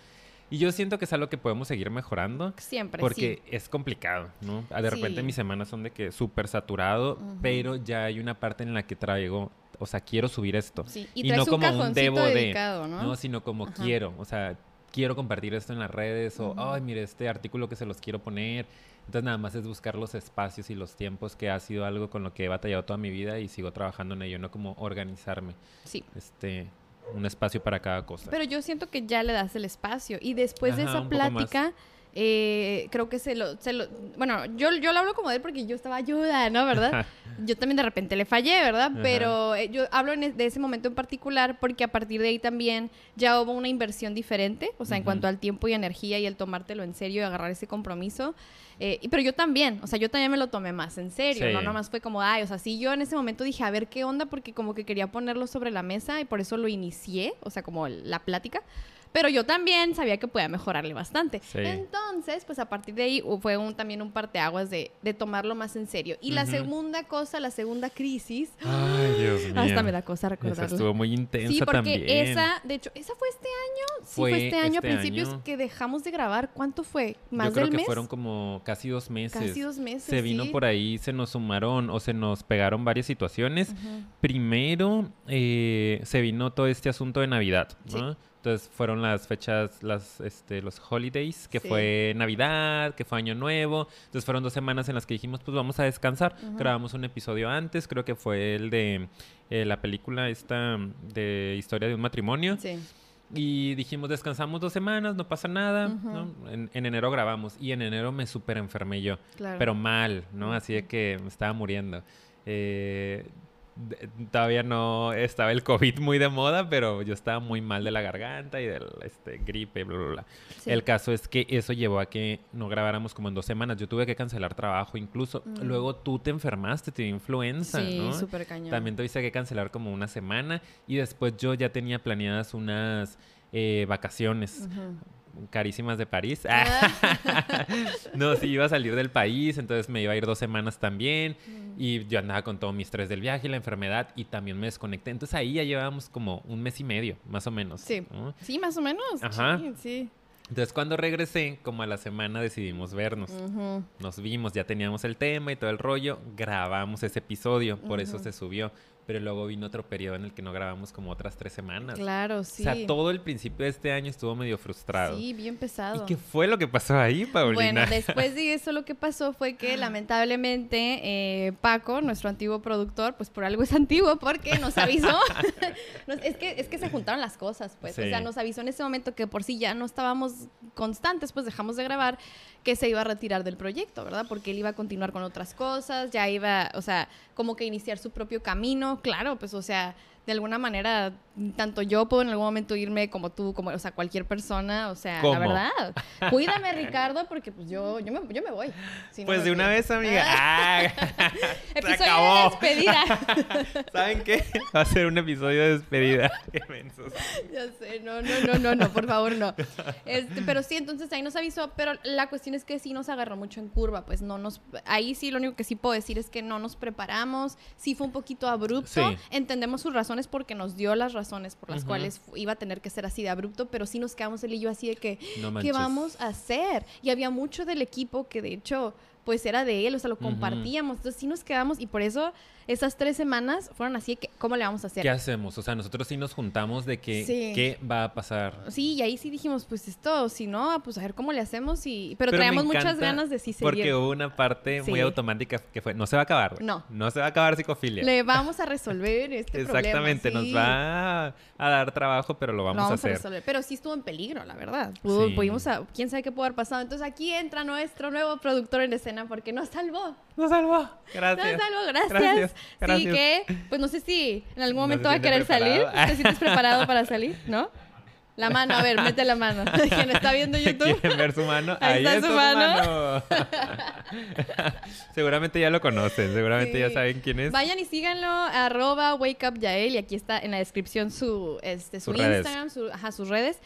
Y yo siento que es algo que podemos seguir mejorando. Siempre. Porque es complicado, ¿no? Ah, de repente mis semanas son de que súper saturado, pero ya hay una parte en la que traigo, o sea, quiero subir esto. Sí. Y, no como un debo de, ¿no? Sino como quiero, o sea, quiero compartir esto en las redes o, ay, mire, este artículo que se los quiero poner. Entonces nada más es buscar los espacios y los tiempos que ha sido algo con lo que he batallado toda mi vida y sigo trabajando en ello, no como organizarme. Sí. Este, un espacio para cada cosa. Pero yo siento que ya le das el espacio y después de esa plática... Eh, creo que se lo, se lo, bueno, yo, yo lo hablo como de él porque yo estaba ayuda, ¿no? ¿Verdad? yo también de repente le fallé, ¿verdad? Pero eh, yo hablo e, de ese momento en particular porque a partir de ahí también ya hubo una inversión diferente, o sea, en cuanto al tiempo y energía y el tomártelo en serio y agarrar ese compromiso. Eh, pero yo también, o sea, yo también me lo tomé más en serio, no nomás fue como, ay, o sea, sí, yo en ese momento dije, a ver qué onda, porque como que quería ponerlo sobre la mesa y por eso lo inicié, o sea, como la plática. Pero yo también sabía que podía mejorarle bastante. Entonces, pues a partir de ahí fue un, también un parteaguas de, de tomarlo más en serio. Y la segunda cosa, la segunda crisis. Ay, Dios mío. Hasta me da cosa recordarlo. Esa estuvo muy intensa sí, porque también. esa, de hecho, esa fue este año. Sí, fue, este año, a este principios que dejamos de grabar. ¿Cuánto fue? ¿Más Yo creo que fueron como casi dos meses. Casi dos meses. Se vino por ahí, se nos sumaron o se nos pegaron varias situaciones. Primero, eh, se vino todo este asunto de Navidad, ¿no? Entonces fueron las fechas, las, este, los holidays, que fue Navidad, que fue Año Nuevo. Entonces fueron dos semanas en las que dijimos, pues vamos a descansar. Grabamos un episodio antes, creo que fue el de eh, la película esta de historia de un matrimonio. Sí. Y dijimos, descansamos dos semanas, no pasa nada. ¿no? En, enero grabamos y en enero me súper enfermé yo. Pero mal, ¿no? Así de que me estaba muriendo. Eh, todavía no estaba el COVID muy de moda, pero yo estaba muy mal de la garganta y del este, gripe, bla, bla, bla. El caso es que eso llevó a que no grabáramos como en dos semanas. Yo tuve que cancelar trabajo incluso. Mm. Luego tú te enfermaste, te dio influenza, sí, súper cañón. También tuviste que cancelar como una semana y después yo ya tenía planeadas unas eh, vacaciones carísimas de París. Ah. no, sí, iba a salir del país, entonces me iba a ir dos semanas también. Mm. Y yo andaba con todo mi estrés del viaje y la enfermedad y también me desconecté. Entonces ahí ya llevábamos como un mes y medio, más o menos. Sí, sí más o menos. Ajá. Sí, Entonces cuando regresé, como a la semana decidimos vernos. Nos vimos, ya teníamos el tema y todo el rollo. Grabamos ese episodio, por eso se subió pero luego vino otro periodo en el que no grabamos como otras tres semanas. Claro, sí. O sea, todo el principio de este año estuvo medio frustrado. Sí, bien pesado. ¿Y qué fue lo que pasó ahí, Paulina? Bueno, después de eso lo que pasó fue que lamentablemente eh, Paco, nuestro antiguo productor, pues por algo es antiguo porque nos avisó. es, que, es que se juntaron las cosas, pues. O sea, nos avisó en ese momento que por sí ya no estábamos constantes, pues dejamos de grabar que se iba a retirar del proyecto, ¿verdad? Porque él iba a continuar con otras cosas, ya iba, o sea, como que iniciar su propio camino, claro, pues, o sea, de alguna manera, tanto yo puedo en algún momento irme como tú, como, o sea, cualquier persona, o sea, la verdad. Cuídame, Ricardo, porque pues yo, yo, me, yo me voy. pues de una vez, amiga. ¡Ah! Episodio acabó. de despedida. ¿Saben qué? Va a ser un episodio de despedida. Qué mensos. Ya sé, no, no, no, no, no, por favor, no. Este, pero sí, entonces ahí nos avisó, pero la cuestión es que sí nos agarró mucho en curva, pues no nos, ahí sí lo único que sí puedo decir es que no nos preparamos, sí fue un poquito abrupto, entendemos sus razones porque nos dio las razones por las cuales iba a tener que ser así de abrupto, pero sí nos quedamos él y yo así de que, ¿qué vamos a hacer? Y había mucho del equipo que de hecho pues era de él, o sea, lo compartíamos. Entonces sí nos quedamos y por eso esas tres semanas fueron así que, ¿cómo le vamos a hacer? ¿Qué hacemos? O sea, nosotros sí nos juntamos de que, ¿qué va a pasar? Sí, y ahí sí dijimos, pues esto, si no, pues a ver cómo le hacemos y... Pero, traíamos muchas ganas de sí seguir. Porque hubo una parte muy automática que fue, no se va a acabar. No. No se va a acabar psicofilia. Le vamos a resolver este Exactamente, nos va a dar trabajo, pero lo vamos, a hacer. resolver. Pero sí estuvo en peligro, la verdad. pudimos a, quién sabe qué pudo haber pasado. Entonces aquí entra nuestro nuevo productor en escena porque nos salvó. Nos salvó. Gracias. Nos salvó, gracias. Sí, que, pues no sé si en algún momento va a querer salir. ¿Te sientes preparado para salir? ¿No? La mano, a ver, mete la mano. Quien está viendo YouTube. ¿Quieren ver su mano? Ahí, está, su mano. seguramente ya lo conocen, seguramente ya saben quién es. Vayan y síganlo, arroba wakeupyael, y aquí está en la descripción su, este, su Instagram, su, ajá, sus redes.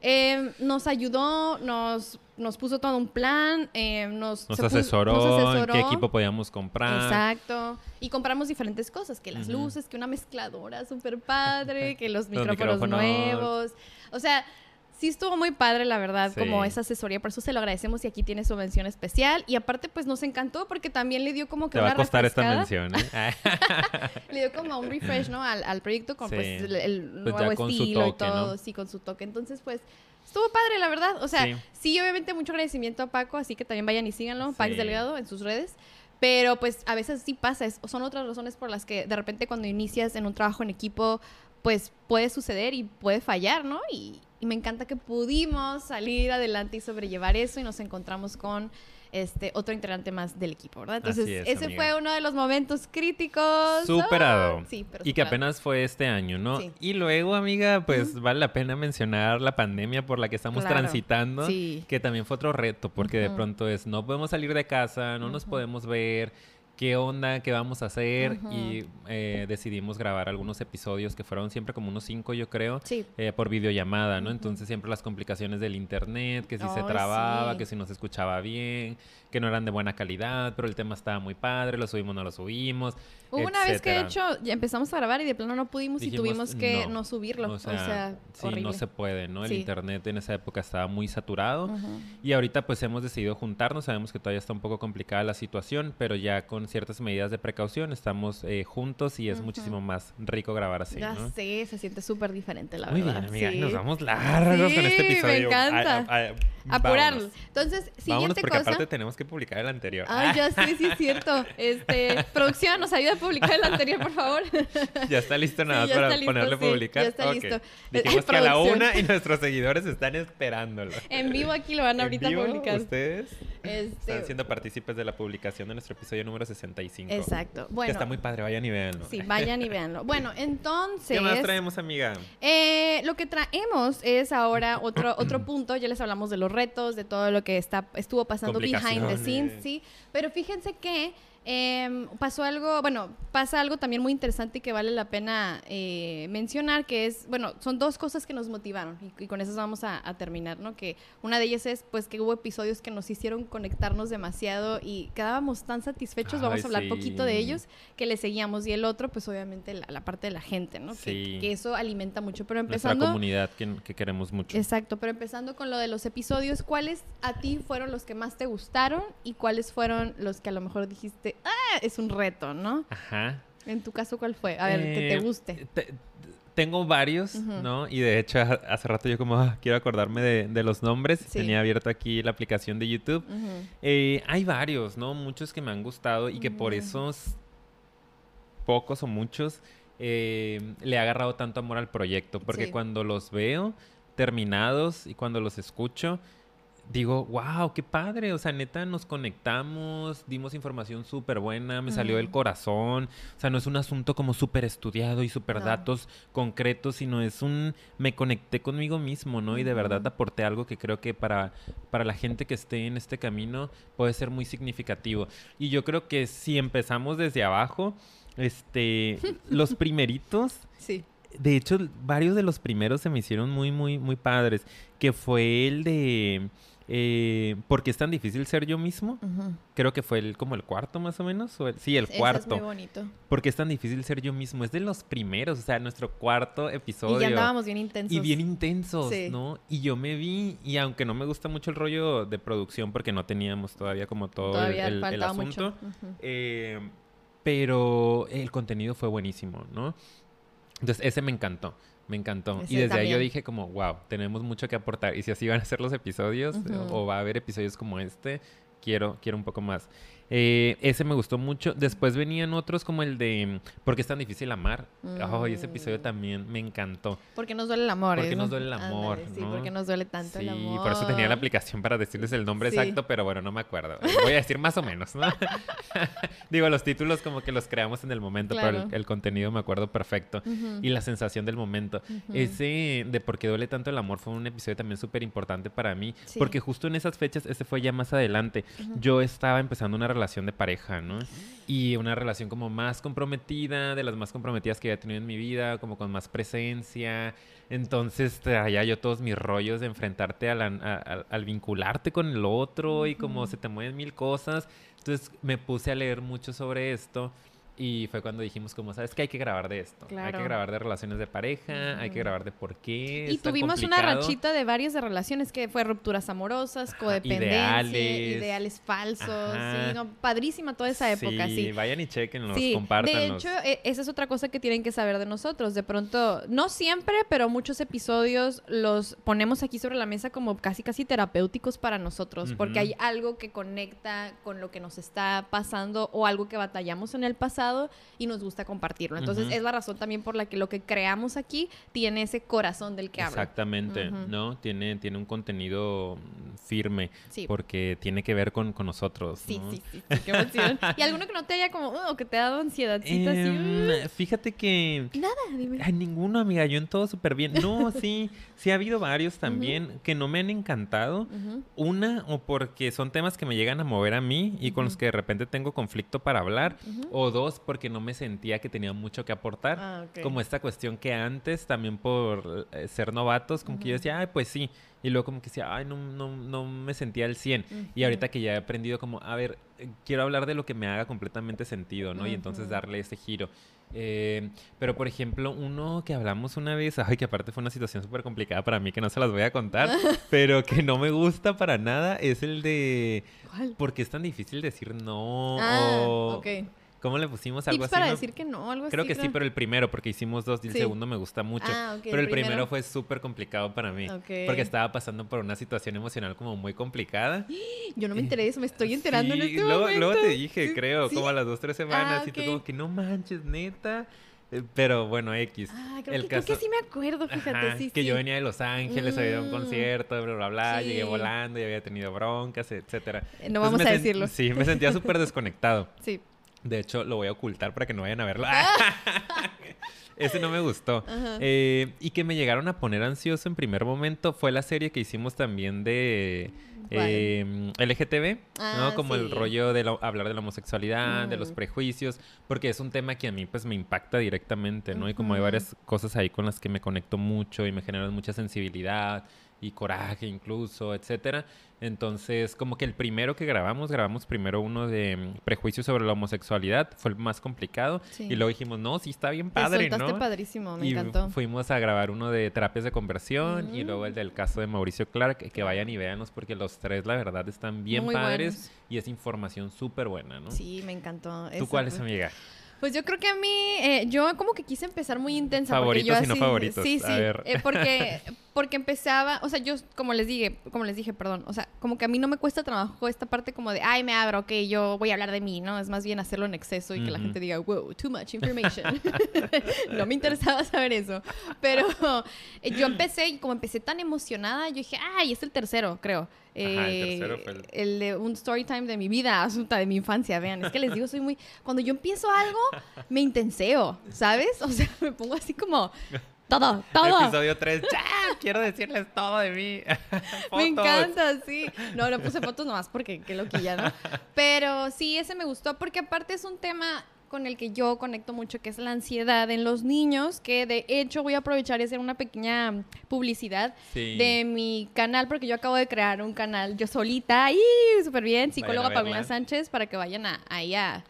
Eh, nos ayudó, nos, nos puso todo un plan, eh, nos, asesoró, qué equipo podíamos comprar. Exacto. Y compramos diferentes cosas, que las luces, que una mezcladora súper padre, que los, micrófonos, nuevos. O sea, sí estuvo muy padre, la verdad, como esa asesoría. Por eso se lo agradecemos y aquí tiene su mención especial. Y aparte, pues nos encantó porque también le dio como que Te va a costar esta mención, ¿eh? le dio como un refresh, ¿no? Al, al proyecto con pues, el, pues nuevo estilo y todo, sí, con su toque. Entonces, pues estuvo padre, la verdad. O sea, sí. obviamente mucho agradecimiento a Paco, así que también vayan y síganlo, Pax Delgado, en sus redes. Pero pues a veces sí pasa, son otras razones por las que de repente cuando inicias en un trabajo en equipo, pues puede suceder y puede fallar, ¿no? Y, y me encanta que pudimos salir adelante y sobrellevar eso y nos encontramos con este otro integrante más del equipo, ¿verdad? Entonces, ese fue uno de los momentos críticos. Superado. sí, pero Y que apenas fue este año, ¿no? Y luego, amiga, pues vale la pena mencionar la pandemia por la que estamos transitando, que también fue otro reto, porque de pronto es, no podemos salir de casa, no nos podemos ver qué onda, qué vamos a hacer y eh, decidimos grabar algunos episodios que fueron siempre como unos cinco, yo creo, eh, por videollamada, ¿no? Entonces siempre las complicaciones del internet, que si se trababa, que si no se escuchaba bien, que no eran de buena calidad, pero el tema estaba muy padre, lo subimos, no lo subimos. Hubo una vez que de hecho ya empezamos a grabar y de plano no pudimos y tuvimos que no, subirlo. O sea, sí, no se puede, ¿no? El internet en esa época estaba muy saturado y ahorita pues hemos decidido juntarnos, sabemos que todavía está un poco complicada la situación, pero ya con ciertas medidas de precaución estamos eh, juntos y es muchísimo más rico grabar así. Ya ¿no? sé, se siente súper diferente la muy verdad. Bien, amiga, nos vamos largos con este episodio. Me encanta. Apurarlo. Entonces, siguiente Vámonos porque aparte tenemos que publicar el anterior. Ay, ya sé, sí es cierto. Este, producción, nos ayuda a publicar el anterior, por favor. Ya está listo nada para ponerle a publicar. Ya está listo. Dijimos que a la una y nuestros seguidores están esperándolo. En vivo aquí lo van ahorita a publicar. Ustedes este... están siendo partícipes de la publicación de nuestro episodio número 65. Exacto. Bueno. está muy padre, vayan y véanlo. Sí, vayan y véanlo. Bueno, entonces. ¿Qué más traemos, amiga? Eh, lo que traemos es ahora otro, otro punto. Ya les hablamos de los retos, de todo lo que está, estuvo pasando behind the scenes, sí. Pero fíjense que Em, pasó algo, bueno, pasa algo también muy interesante y que vale la pena eh, mencionar, que es, bueno, son dos cosas que nos motivaron y, con esas vamos a, terminar, ¿no? Que una de ellas es, pues, que hubo episodios que nos hicieron conectarnos demasiado y quedábamos tan satisfechos, vamos a hablar poquito de ellos, que le seguíamos y el otro, pues, obviamente, la, parte de la gente, ¿no? Que, que, eso alimenta mucho, pero empezando... Nuestra comunidad que, que queremos mucho. Exacto, pero empezando con lo de los episodios, ¿cuáles a ti fueron los que más te gustaron y cuáles furon los que a lo mejor dijiste ah, es un reto, ¿no? Ajá. En tu caso, ¿cuál fue? A ver, que te eh, guste. tengo varios, ¿no? Y de hecho, hace rato yo como ah, quiero acordarme de, los nombres. Tenía abierto aquí la aplicación de YouTube. Eh, hay varios, ¿no? Muchos que me han gustado y que por esos pocos o muchos eh, le ha agarrado tanto amor al proyecto. Porque cuando los veo terminados y cuando los escucho, digo, wow, qué padre. O sea, neta, nos conectamos, dimos información súper buena, me salió del corazón. O sea, no es un asunto como súper estudiado y súper datos concretos, sino es un, me conecté conmigo mismo, ¿no? Y de verdad aporté algo que creo que para, para la gente que esté en este camino puede ser muy significativo. Y yo creo que si empezamos desde abajo, este, los primeritos. Sí de hecho, varios de los primeros se me hicieron muy, muy, muy padres. Que fue el de eh, ¿Por qué es tan difícil ser yo mismo? Creo que fue el, como el cuarto más o menos. sí, el cuarto. Es muy bonito. ¿Por qué es tan difícil ser yo mismo? Es de los primeros, o sea, nuestro cuarto episodio. Y ya andábamos bien intensos. Y bien intensos, ¿no? Y yo me vi, y aunque no me gusta mucho el rollo de producción, porque no teníamos todavía como todo el, asunto, eh, pero el contenido fue buenísimo, ¿no? Entonces, ese me encantó. Me encantó. y desde ahí yo dije como, wow, tenemos mucho que aportar. Y si así van a ser los episodios, o va a haber episodios como este, quiero, quiero un poco más. Eh, ese me gustó mucho. Después venían otros como el de ¿Por qué es tan difícil amar? Oh, ese episodio mm. también me encantó. Porque nos duele el amor. Porque nos duele el amor. sí, porque nos duele tanto el amor. Sí, por eso tenía la aplicación para decirles el nombre exacto, pero bueno, no me acuerdo. Voy a decir más o menos, ¿no? Digo, los títulos como que los creamos en el momento, pero el, contenido me acuerdo perfecto. Y la sensación del momento. Ese de por qué duele tanto el amor fue un episodio también súper importante para mí, porque justo en esas fechas, ese fue ya más adelante. Yo estaba empezando una relación de pareja, ¿no? Y una relación como más comprometida, de las más comprometidas que había tenido en mi vida, como con más presencia. Entonces traía yo todos mis rollos de enfrentarte al vincularte con el otro y como se te mueven mil cosas. Entonces me puse a leer mucho sobre esto y fue cuando dijimos como, ¿sabes qué? Hay que grabar de esto. Hay que grabar de relaciones de pareja, hay que grabar de por qué. Y tuvimos una rachita de varias de relaciones que fue rupturas amorosas, codependencia, ideales, falsos. Sí, no, padrísima toda esa época, sí. vayan y chequenlos, sí. De hecho, e, esa es otra cosa que tienen que saber de nosotros. De pronto, no siempre, pero muchos episodios los ponemos aquí sobre la mesa como casi casi terapéuticos para nosotros, porque hay algo que conecta con lo que nos está pasando o algo que batallamos en el pasado y nos gusta compartirlo. Entonces es la razón también por la que lo que creamos aquí tiene ese corazón del que hablo. Exactamente, ¿no? Tiene, tiene un contenido firme porque tiene que ver con, con nosotros. Sí, sí, sí, qué emoción. ¿Y alguno que no te haya como, uh, o que te ha dado ansiedad? Em, uh. fíjate que... Nada, dime. Ay, ninguno, amiga, yo en todo súper bien. No, sí, sí ha habido varios también que no me han encantado. Una, o porque son temas que me llegan a mover a mí y con los que de repente tengo conflicto para hablar. O dos, porque no me sentía que tenía mucho que aportar. Ah, como esta cuestión que antes, también por eh, ser novatos, como que yo decía, ay, pues sí. Y luego como que decía, ay, no, no, no me sentía al 100. Y ahorita que ya he aprendido como, a ver, eh, quiero hablar de lo que me haga completamente sentido, ¿no? Y entonces darle ese giro. Eh, pero, por ejemplo, uno que hablamos una vez, ay, que aparte fue una situación súper complicada para mí, que no se las voy a contar, pero que no me gusta para nada, es el de... ¿Cuál? ¿Por qué es tan difícil decir no? Ah, ok. ¿Cómo le pusimos algo así? para decir que no, algo creo así. Que sí, pero el primero, porque hicimos dos y el segundo me gusta mucho. Ah, pero el, primero, fue súper complicado para mí. Porque estaba pasando por una situación emocional como muy complicada. Yo no me enteré de eso, me estoy enterando en este luego, momento. Luego te dije, creo, como a las dos, tres semanas, ah, y tú como que no manches, neta. Eh, pero bueno, X. Ah, creo, que, creo que sí me acuerdo, fíjate. sí, que yo venía de Los Ángeles, había ido a un mm. concierto, bla, bla, bla. Llegué volando y había tenido broncas, etcétera. Eh, no vamos a decirlo. Sí, me sentía súper desconectado. Sí. De hecho, lo voy a ocultar para que no vayan a verlo. Ese no me gustó. Eh, y que me llegaron a poner ansioso en primer momento fue la serie que hicimos también de eh, LGTB, ¿no? Ah, Como el rollo de hablar de la homosexualidad, de los prejuicios, porque es un tema que a mí pues me impacta directamente, ¿no? Y como hay varias cosas ahí con las que me conecto mucho y me generan mucha sensibilidad y coraje incluso, etcétera. Entonces, como que el primero que grabamos, grabamos primero uno de mm, prejuicios sobre la homosexualidad, fue el más complicado. Y luego dijimos, no, sí está bien padre, ¿no? padrísimo, me y encantó. Fuimos a grabar uno de terapias de conversión y luego el del caso de Mauricio Clark, que vayan y véanlos porque los tres, la verdad, están bien padres y es información súper buena, ¿no? Sí, me encantó. ¿Tú cuál es, amiga? Pues yo creo que a mí, eh, yo como que quise empezar muy intensa. Favoritos porque y no favoritos. Sí, sí. Eh, porque porque empezaba, o sea, yo como les dije, como les dije, perdón, o sea, como que a mí no me cuesta trabajo esta parte como de, ay, me abro, ok, yo voy a hablar de mí, ¿no? Es más bien hacerlo en exceso y que la gente diga, wow, too much information. no me interesaba saber eso. Pero eh, yo empecé, y como empecé tan emocionada, yo dije, ay, es el tercero, creo. Ajá, el tercero fue el... el de un story time de mi vida, asunta de mi infancia, vean. Es que les digo, soy muy. Cuando yo empiezo algo, me intenseo, ¿sabes? O sea, me pongo así como. Todo, todo. Episodio 3, ¡ya! Quiero decirles todo de mí. me encanta, sí. No, no puse fotos nomás porque qué loquilla, ¿no? Pero sí, ese me gustó porque aparte es un tema con el que yo conecto mucho, que es la ansiedad en los niños, que de hecho voy a aprovechar y hacer una pequeña publicidad de mi canal, porque yo acabo de crear un canal yo solita, y súper bien, psicóloga Paulina Sánchez, para que vayan a, ahí a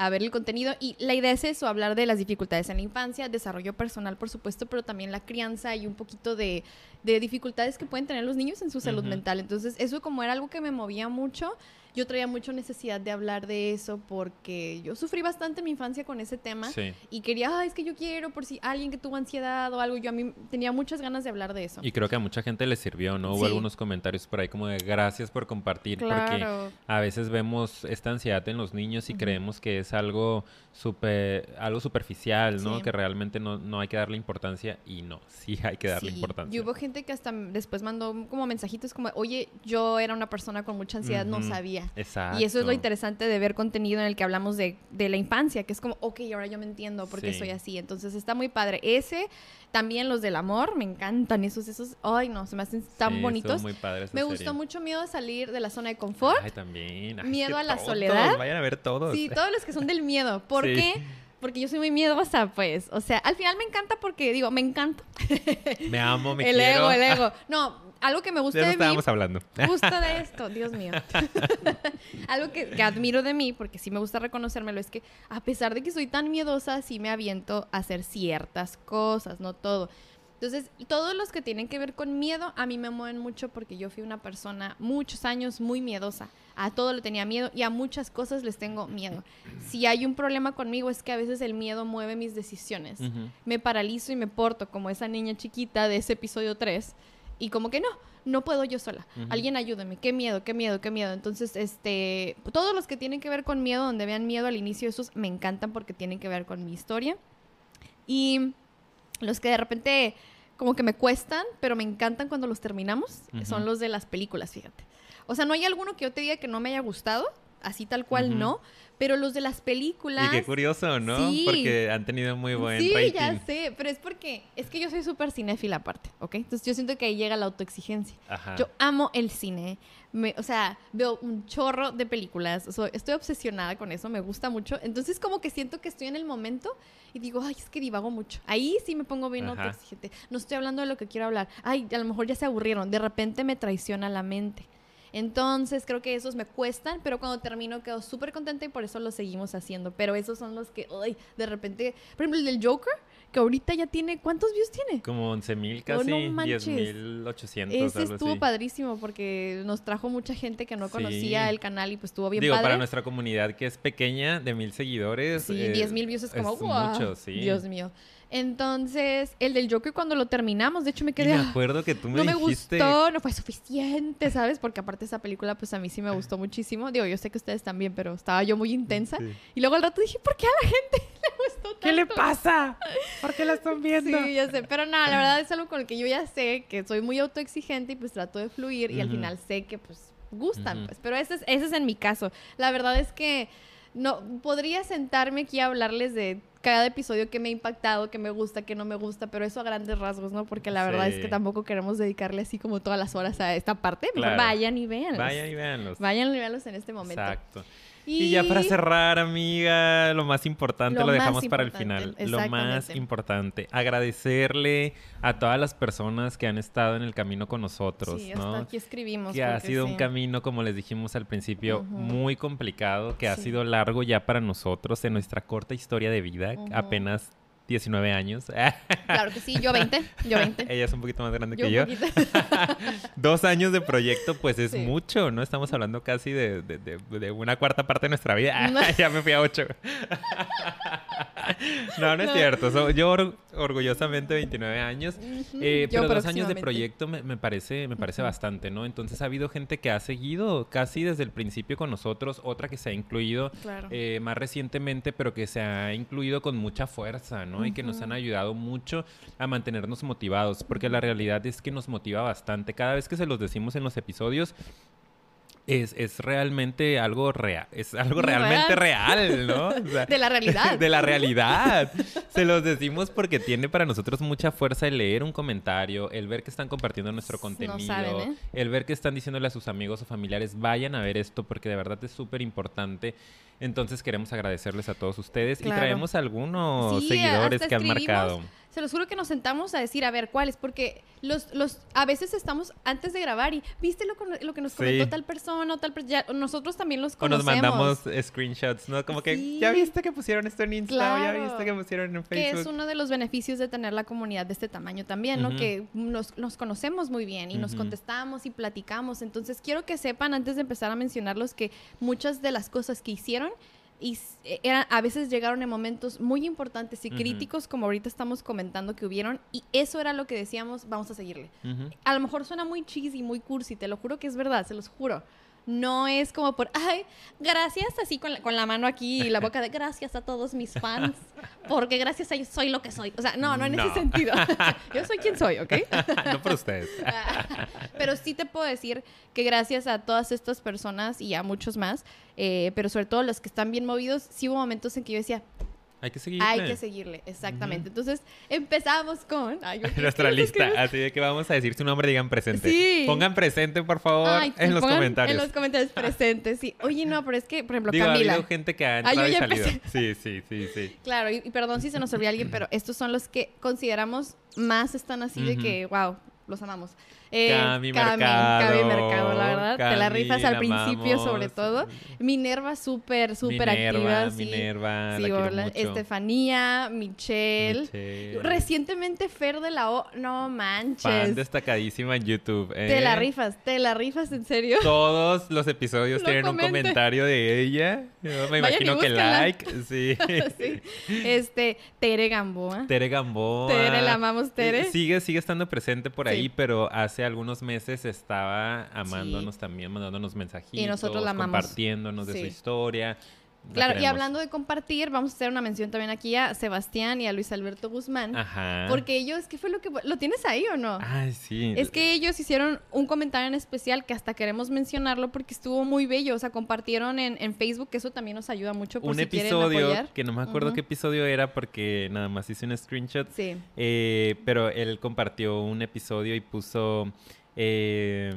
a ver el contenido. Y la idea es eso, hablar de las dificultades en la infancia, desarrollo personal, por supuesto, pero también la crianza y un poquito de, de dificultades que pueden tener los niños en su salud mental. Entonces, eso como era algo que me movía mucho, yo traía mucha necesidad de hablar de eso porque yo sufrí bastante en mi infancia con ese tema y quería, ah, es que yo quiero por si alguien que tuvo ansiedad o algo, yo a mí tenía muchas ganas de hablar de eso. Y creo que a mucha gente le sirvió, ¿no? Hubo algunos comentarios por ahí como de gracias por compartir porque a veces vemos esta ansiedad en los niños y creemos que es algo super, algo superficial, ¿no? Que realmente no, no, hay que darle importancia y no, sí hay que darle importancia. Y hubo gente que hasta después mandó como mensajitos como, oye, yo era una persona con mucha ansiedad, no sabía. Exacto. Y eso es lo interesante de ver contenido en el que hablamos de, de la infancia, que es como, ok, ahora yo me entiendo por qué soy así. Entonces está muy padre. Ese, también los del amor, me encantan esos, esos, ay no, se me hacen tan bonitos. Muy me gustó mucho miedo a salir de la zona de confort. Ay, también. miedo a la soledad. Vayan a ver todos. Sí, todos los que son del miedo. ¿Por qué? porque yo soy muy miedosa, pues. O sea, al final me encanta porque, digo, me encanta. Me amo, me el quiero. El ego, el ego. No, algo que me gusta de, de estábamos hablando. Justo de esto, Dios mío. algo que, que, admiro de mí, porque sí me gusta reconocérmelo, es que a pesar de que soy tan miedosa, sí me aviento a hacer ciertas cosas, no todo. Entonces, todos los que tienen que ver con miedo, a mí me mueven mucho porque yo fui una persona muchos años muy miedosa. A todo le tenía miedo y a muchas cosas les tengo miedo. Si hay un problema conmigo es que a veces el miedo mueve mis decisiones. Me paralizo y me porto como esa niña chiquita de ese episodio 3 y como que no, no puedo yo sola. Alguien ayúdeme. Qué miedo, qué miedo, qué miedo. Entonces, este, todos los que tienen que ver con miedo, donde vean miedo al inicio, esos me encantan porque tienen que ver con mi historia. Y los que de repente como que me cuestan, pero me encantan cuando los terminamos, son los de las películas, fíjate. O sea, no hay alguno que yo te diga que no me haya gustado, así tal cual no, pero los de las películas... Y qué curioso, ¿no? Porque han tenido muy buen Sí, ya sé, pero es porque es que yo soy súper cinéfila aparte, ¿ok? Entonces yo siento que ahí llega la autoexigencia. Yo amo el cine, o sea, veo un chorro de películas, estoy obsesionada con eso, me gusta mucho. Entonces como que siento que estoy en el momento y digo, ay, es que divago mucho. Ahí sí me pongo bien autoexigente. No estoy hablando de lo que quiero hablar. Ay, a lo mejor ya se aburrieron. De repente me traiciona la mente. Entonces creo que esos me cuestan, pero cuando termino quedo súper contenta y por eso los seguimos haciendo. Pero esos son los que, ay, de repente, por ejemplo, el del Joker, que ahorita ya tiene, ¿cuántos views tiene? Como 11 mil casi, oh, no 10.800. Ese estuvo padrísimo porque nos trajo mucha gente que no conocía el canal y pues estuvo bien Digo, para nuestra comunidad que es pequeña, de mil seguidores. Sí, 10 mil views es como, wow, Dios mío. Entonces, el del Joker cuando lo terminamos, de hecho me quedé... me acuerdo que tú me no dijiste... me gustó, no fue suficiente, ¿sabes? Porque aparte esa película, pues a mí sí me gustó muchísimo. Digo, yo sé que ustedes también, pero estaba yo muy intensa. Y luego al rato dije, ¿por qué a la gente le gustó tanto? ¿Qué le pasa? ¿Por qué la están viendo? Sí, ya sé. Pero nada, la verdad es algo con el que yo ya sé que soy muy autoexigente y pues trato de fluir. Y al final sé que pues gustan, pues. Pero ese es, ese es en mi caso. La verdad es que no podría sentarme aquí a hablarles de cada episodio que me ha impactado, que me gusta, que no me gusta, pero eso a grandes rasgos, ¿no? Porque la verdad es que tampoco queremos dedicarle así como todas las horas a esta parte. Vayan y véanlos. Vayan y véanlos. Vayan y véanlos en este momento. Exacto. Y... ya para cerrar, amiga, lo más importante lo, dejamos para el final. Lo más importante, agradecerle a todas las personas que han estado en el camino con nosotros, sí, ¿no? aquí escribimos. Que ha sido un camino, como les dijimos al principio, muy complicado, que ha sido largo ya para nosotros en nuestra corta historia de vida. Apenas 19 años. Claro que sí, yo 20, yo 20. Ella es un poquito más grande que yo. Dos años de proyecto, pues es mucho, ¿no? Estamos hablando casi de, de, una cuarta parte de nuestra vida. ya me fui a ocho. no, no es cierto. yo orgullosamente 29 años. Eh, pero dos años de proyecto me, parece, me parece bastante, ¿no? Entonces ha habido gente que ha seguido casi desde el principio con nosotros, otra que se ha incluido eh, más recientemente, pero que se ha incluido con mucha fuerza, ¿no? Y que nos han ayudado mucho a mantenernos motivados, porque la realidad es que nos motiva bastante. Cada vez que se los decimos en los episodios, es, es, realmente algo real, es algo realmente real, ¿no? de la realidad. De la realidad. Se los decimos porque tiene para nosotros mucha fuerza el leer un comentario, el ver que están compartiendo nuestro contenido, ¿eh? el ver que están diciéndole a sus amigos o familiares, vayan a ver esto porque de verdad es súper importante. Entonces queremos agradecerles a todos ustedes y traemos algunos seguidores que han marcado se los juro que nos sentamos a decir, a ver, ¿cuáles? Porque los, los, a veces estamos antes de grabar y, ¿viste lo, lo que nos comentó tal persona o tal persona? Nosotros también los conocemos. O nos mandamos screenshots, ¿no? Como que, ¿ya viste que pusieron esto en Instagram? ¿Ya viste que pusieron en Facebook? Que es uno de los beneficios de tener la comunidad de este tamaño también, ¿no? Que nos, nos, conocemos muy bien y nos contestamos y platicamos. Entonces, quiero que sepan, antes de empezar a mencionarlos, que muchas de las cosas que hicieron y eran, a veces llegaron en momentos muy importantes y críticos, como ahorita estamos comentando que hubieron, y eso era lo que decíamos, vamos a seguirle. A lo mejor suena muy cheesy, muy cursi, te lo juro que es verdad, se los juro. No es como por, ay, gracias, así con la, con la mano aquí y la boca de gracias a todos mis fans, porque gracias a ellos soy lo que soy. O sea, no, no en ese sentido. Yo soy quien soy, ¿ok? no por ustedes. pero sí te puedo decir que gracias a todas estas personas y a muchos más, eh, pero sobre todo los que están bien movidos, sí hubo momentos en que yo decía, hay que seguirle. Hay que seguirle, exactamente. Entonces empezamos con... Nuestra lista, así de que vamos a decir su nombre, digan presente. Sí. Pongan presente, por favor, en los comentarios. En los comentarios presente, sí. Oye, no, pero es que, por ejemplo, Camila. Ha gente que ha entrado y salido. Sí, sí, sí, sí. Claro, y, perdón si se nos olvidó alguien, pero estos son los que consideramos más están así de que, wow, los amamos. Eh, Cami, Mercado. Mercado, la verdad. te la rifas al principio, sobre todo. Minerva, súper, súper activa. Minerva, sí, la Estefanía, Michelle. Recientemente Fer de la O. No manches. Fan destacadísima en YouTube. Te la ¿eh? rifas, te la rifas, en serio. Todos los episodios tienen un comentario de ella. me imagino que like. Sí. sí. Este, Tere Gamboa. Tere Gamboa. Tere, la amamos, Tere. Sigue, sigue estando presente por ahí, pero hace algunos meses estaba amándonos también, mandándonos mensajitos, y nosotros la compartiéndonos de su historia. Claro, y hablando de compartir, vamos a hacer una mención también aquí a Sebastián y a Luis Alberto Guzmán. Ajá. Porque ellos, ¿qué fue lo que... ¿Lo tienes ahí o no? Ay, sí. Es que ellos hicieron un comentario en especial que hasta queremos mencionarlo porque estuvo muy bello. O sea, compartieron en, Facebook, que eso también nos ayuda mucho por un episodio que no me acuerdo qué episodio era porque nada más hice un screenshot. Sí. Eh, pero él compartió un episodio y puso... Eh,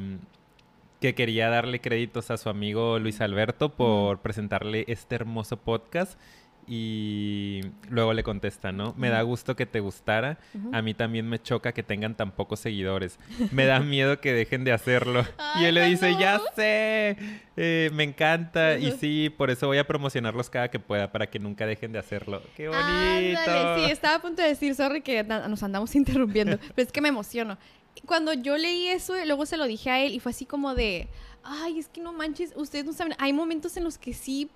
que quería darle créditos a su amigo Luis Alberto por presentarle este hermoso podcast. Y luego le contesta, ¿no? Me da gusto que te gustara. A mí también me choca que tengan tan pocos seguidores. Me da miedo que dejen de hacerlo. y él le dice, ya sé, eh, me encanta. Y sí, por eso voy a promocionarlos cada que pueda para que nunca dejen de hacerlo. ¡Qué bonito! sí, estaba a punto de decir, sorry que nos andamos interrumpiendo, pero es que me emociono cuando yo leí eso, luego se lo dije a él y fue así como de, ay, es que no manches, ustedes no saben, hay momentos en los que sí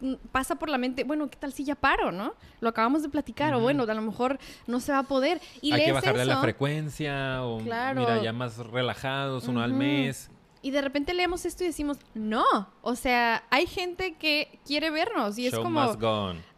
mm, pasa por la mente, bueno, ¿qué tal si ya paro, no? Lo acabamos de platicar, o bueno, a lo mejor no se va a poder. Y hay que bajarle la frecuencia, o mira, ya más relajados, uno al mes. Y de repente leemos esto y decimos, no, o sea, hay gente que quiere vernos y es como...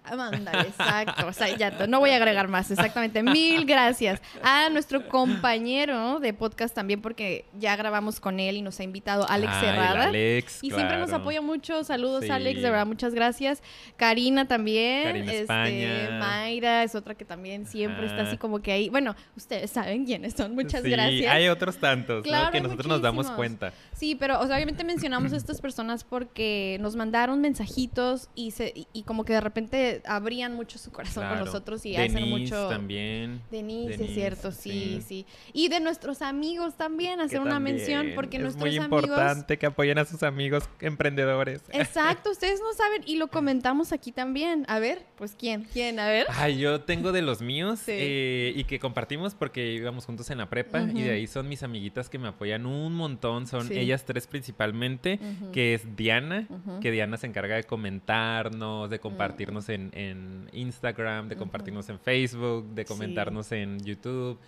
Ándale, exacto. O sea, ya no voy a agregar más, exactamente. Mil gracias a nuestro compañero de podcast también, porque ya grabamos con él y nos ha invitado Alex Cerrada. Alex, y siempre nos apoya mucho. Saludos, Alex, de verdad, muchas gracias. Karina también. Karina este, España. Mayra es otra que también siempre está así como que ahí. Bueno, ustedes saben quiénes son. Muchas sí, gracias. Hay otros tantos, Que nosotros nos damos cuenta. Sí, pero obviamente mencionamos a estas personas porque nos mandaron mensajitos y, se, y como que de repente abrían mucho su corazón con nosotros y hacen mucho. también. Denise, Denise es cierto, sí, sí, Y de nuestros amigos también, hacer una mención, porque es nuestros amigos. muy importante que apoyen a sus amigos emprendedores. Exacto, ustedes no saben, y lo comentamos aquí también. A ver, pues quién, quién, a ver. Ay, yo tengo de los míos eh, y que compartimos porque íbamos juntos en la prepa y de ahí son mis amiguitas que me apoyan un montón. Son ellas tres principalmente, que es Diana, que Diana se encarga de comentarnos, de compartirnos en, en, Instagram, de compartirnos en Facebook, de comentarnos en YouTube.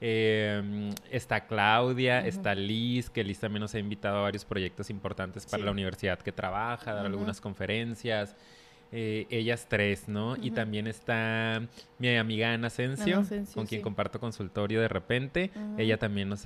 Em, está Claudia, está Liz, que Liz también nos ha invitado a varios proyectos importantes para la universidad que trabaja, dar algunas conferencias. Eh, ellas tres, ¿no? Y también está mi amiga Ana Asensio, con quien comparto consultorio de repente. Ella también nos,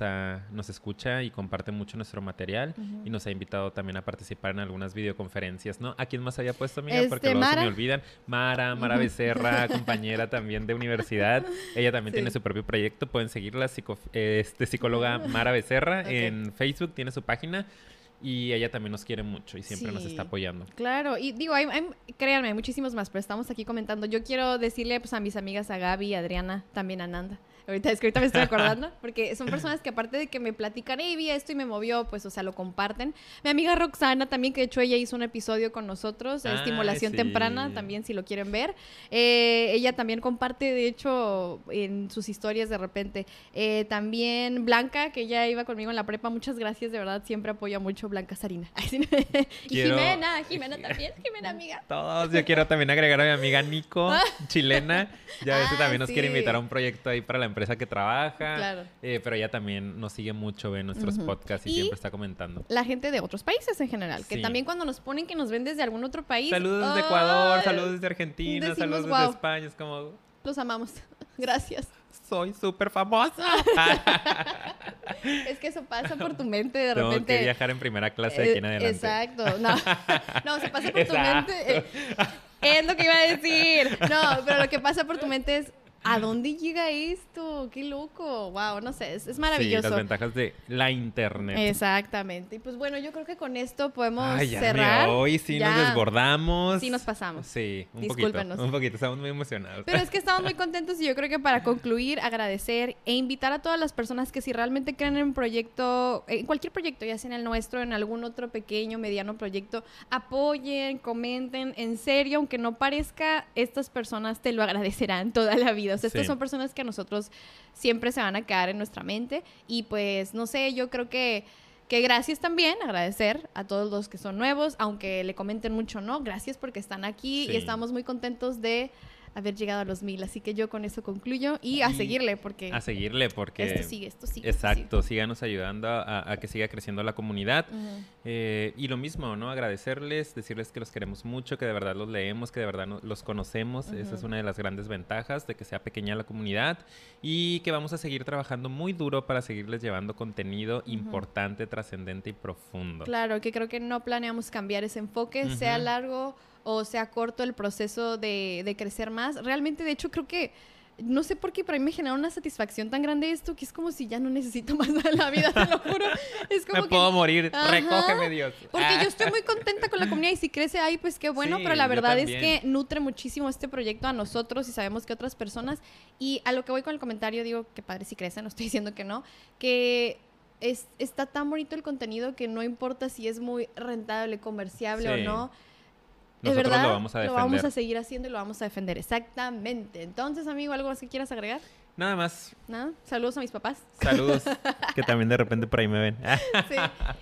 nos escucha y comparte mucho nuestro material y nos ha invitado también a participar en algunas videoconferencias, ¿no? ¿A quién más había puesto, amiga? Este, Porque luego se me olvidan. Mara, Mara Becerra, compañera también de universidad. Ella también tiene su propio proyecto. Pueden seguirla, este, psicóloga Mara Becerra en Facebook, tiene su página y ella también nos quiere mucho y siempre nos está apoyando. Claro, y digo, hay, créanme, hay muchísimos más, pero estamos aquí comentando. Yo quiero decirle pues, a mis amigas, a Gaby, a Adriana, también a Nanda, Ahorita es que ahorita me estoy acordando, porque son personas que aparte de que me platican, hey, vi esto y me movió, pues, o sea, lo comparten. Mi amiga Roxana también, que de hecho ella hizo un episodio con nosotros, de estimulación temprana, también si lo quieren ver. Eh, ella también comparte, de hecho, en sus historias de repente. Eh, también Blanca, que ella iba conmigo en la prepa, muchas gracias, de verdad, siempre apoya mucho Blanca Sarina. y Jimena, Jimena también, Jimena amiga. Todos, yo quiero también agregar a mi amiga Nico, chilena. Ya a veces ah, también nos quiere invitar a un proyecto ahí para la empresa que trabaja. Claro. Eh, pero ella también nos sigue mucho, ve nuestros podcasts y, siempre está comentando. La gente de otros países en general, que también cuando nos ponen que nos ven desde algún otro país. Saludos desde Ecuador, saludos desde Argentina, saludos desde España. Es como. Los amamos. Gracias. Soy súper famosa. es que eso pasa por tu mente de Tengo repente. que viajar en primera clase de aquí en adelante. Exacto. No, no se pasa por tu mente. Eh, es lo que iba a decir. No, pero lo que pasa por tu mente es ¿A dónde llega esto? ¡Qué loco! ¡Wow! No sé, es, maravilloso. Sí, las ventajas de la internet. Exactamente. Y pues bueno, yo creo que con esto podemos cerrar. hoy sí nos desbordamos. Sí nos pasamos. Sí, un poquito. Un poquito, estamos muy emocionados. Pero es que estamos muy contentos y yo creo que para concluir, agradecer e invitar a todas las personas que si realmente creen en un proyecto, en cualquier proyecto, ya sea en el nuestro, en algún otro pequeño, mediano proyecto, apoyen, comenten. En serio, aunque no parezca, estas personas te lo agradecerán toda la vida estas son personas que a nosotros siempre se van a quedar en nuestra mente. Y pues, no sé, yo creo que que gracias también, agradecer a todos los que son nuevos, aunque le comenten mucho, ¿no? Gracias porque están aquí y estamos muy contentos de haber llegado a los mil. Así que yo con eso concluyo y a seguirle porque... A seguirle porque... Esto sigue, esto sigue. Exacto, síganos ayudando a, que siga creciendo la comunidad. Eh, y lo mismo, ¿no? Agradecerles, decirles que los queremos mucho, que de verdad los leemos, que de verdad los conocemos. Esa es una de las grandes ventajas de que sea pequeña la comunidad y que vamos a seguir trabajando muy duro para seguirles llevando contenido importante, trascendente y profundo. Claro, que creo que no planeamos cambiar ese enfoque, sea largo o sea corto el proceso de, crecer más. Realmente, de hecho, creo que no sé por qué, pero a mí me genera una satisfacción tan grande esto que es como si ya no necesito más de la vida, te lo juro. Es como me puedo morir, recógeme Dios. Porque yo estoy muy contenta con la comunidad y si crece ahí, pues qué bueno, pero la verdad es que nutre muchísimo este proyecto a nosotros y sabemos que otras personas. Y a lo que voy con el comentario, digo que padre si crece, no estoy diciendo que no, que es, está tan bonito el contenido que no importa si es muy rentable, comerciable o no nosotros verdad, lo vamos a defender. Lo vamos a seguir haciendo y lo vamos a defender. Exactamente. Entonces, amigo, ¿algo más que quieras agregar? Nada más. Nada. Saludos a mis papás. Saludos. que también de repente por ahí me ven. sí.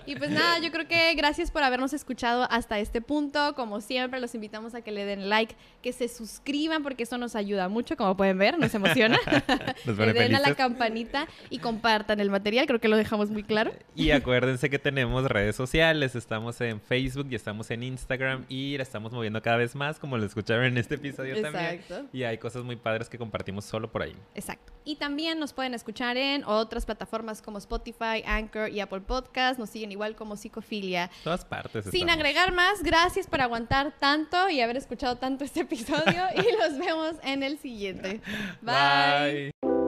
Y pues nada, yo creo que gracias por habernos escuchado hasta este punto. Como siempre, los invitamos a que le den like, que se suscriban, porque eso nos ayuda mucho, como pueden ver, nos emociona. nos le den a la campanita y compartan el material, creo que lo dejamos muy claro. y acuérdense que tenemos redes sociales, estamos en Facebook y estamos en Instagram y la estamos moviendo cada vez más, como lo escucharon en este episodio Exacto. también. Y hay cosas muy padres que compartimos solo por ahí. Exacto. Y también nos pueden escuchar en otras plataformas como Spotify, Anchor y Apple Podcast. Nos siguen igual como Psicofilia. Todas partes. Sin agregar más, gracias por aguantar tanto y haber escuchado tanto este episodio. y los vemos en el siguiente. Bye.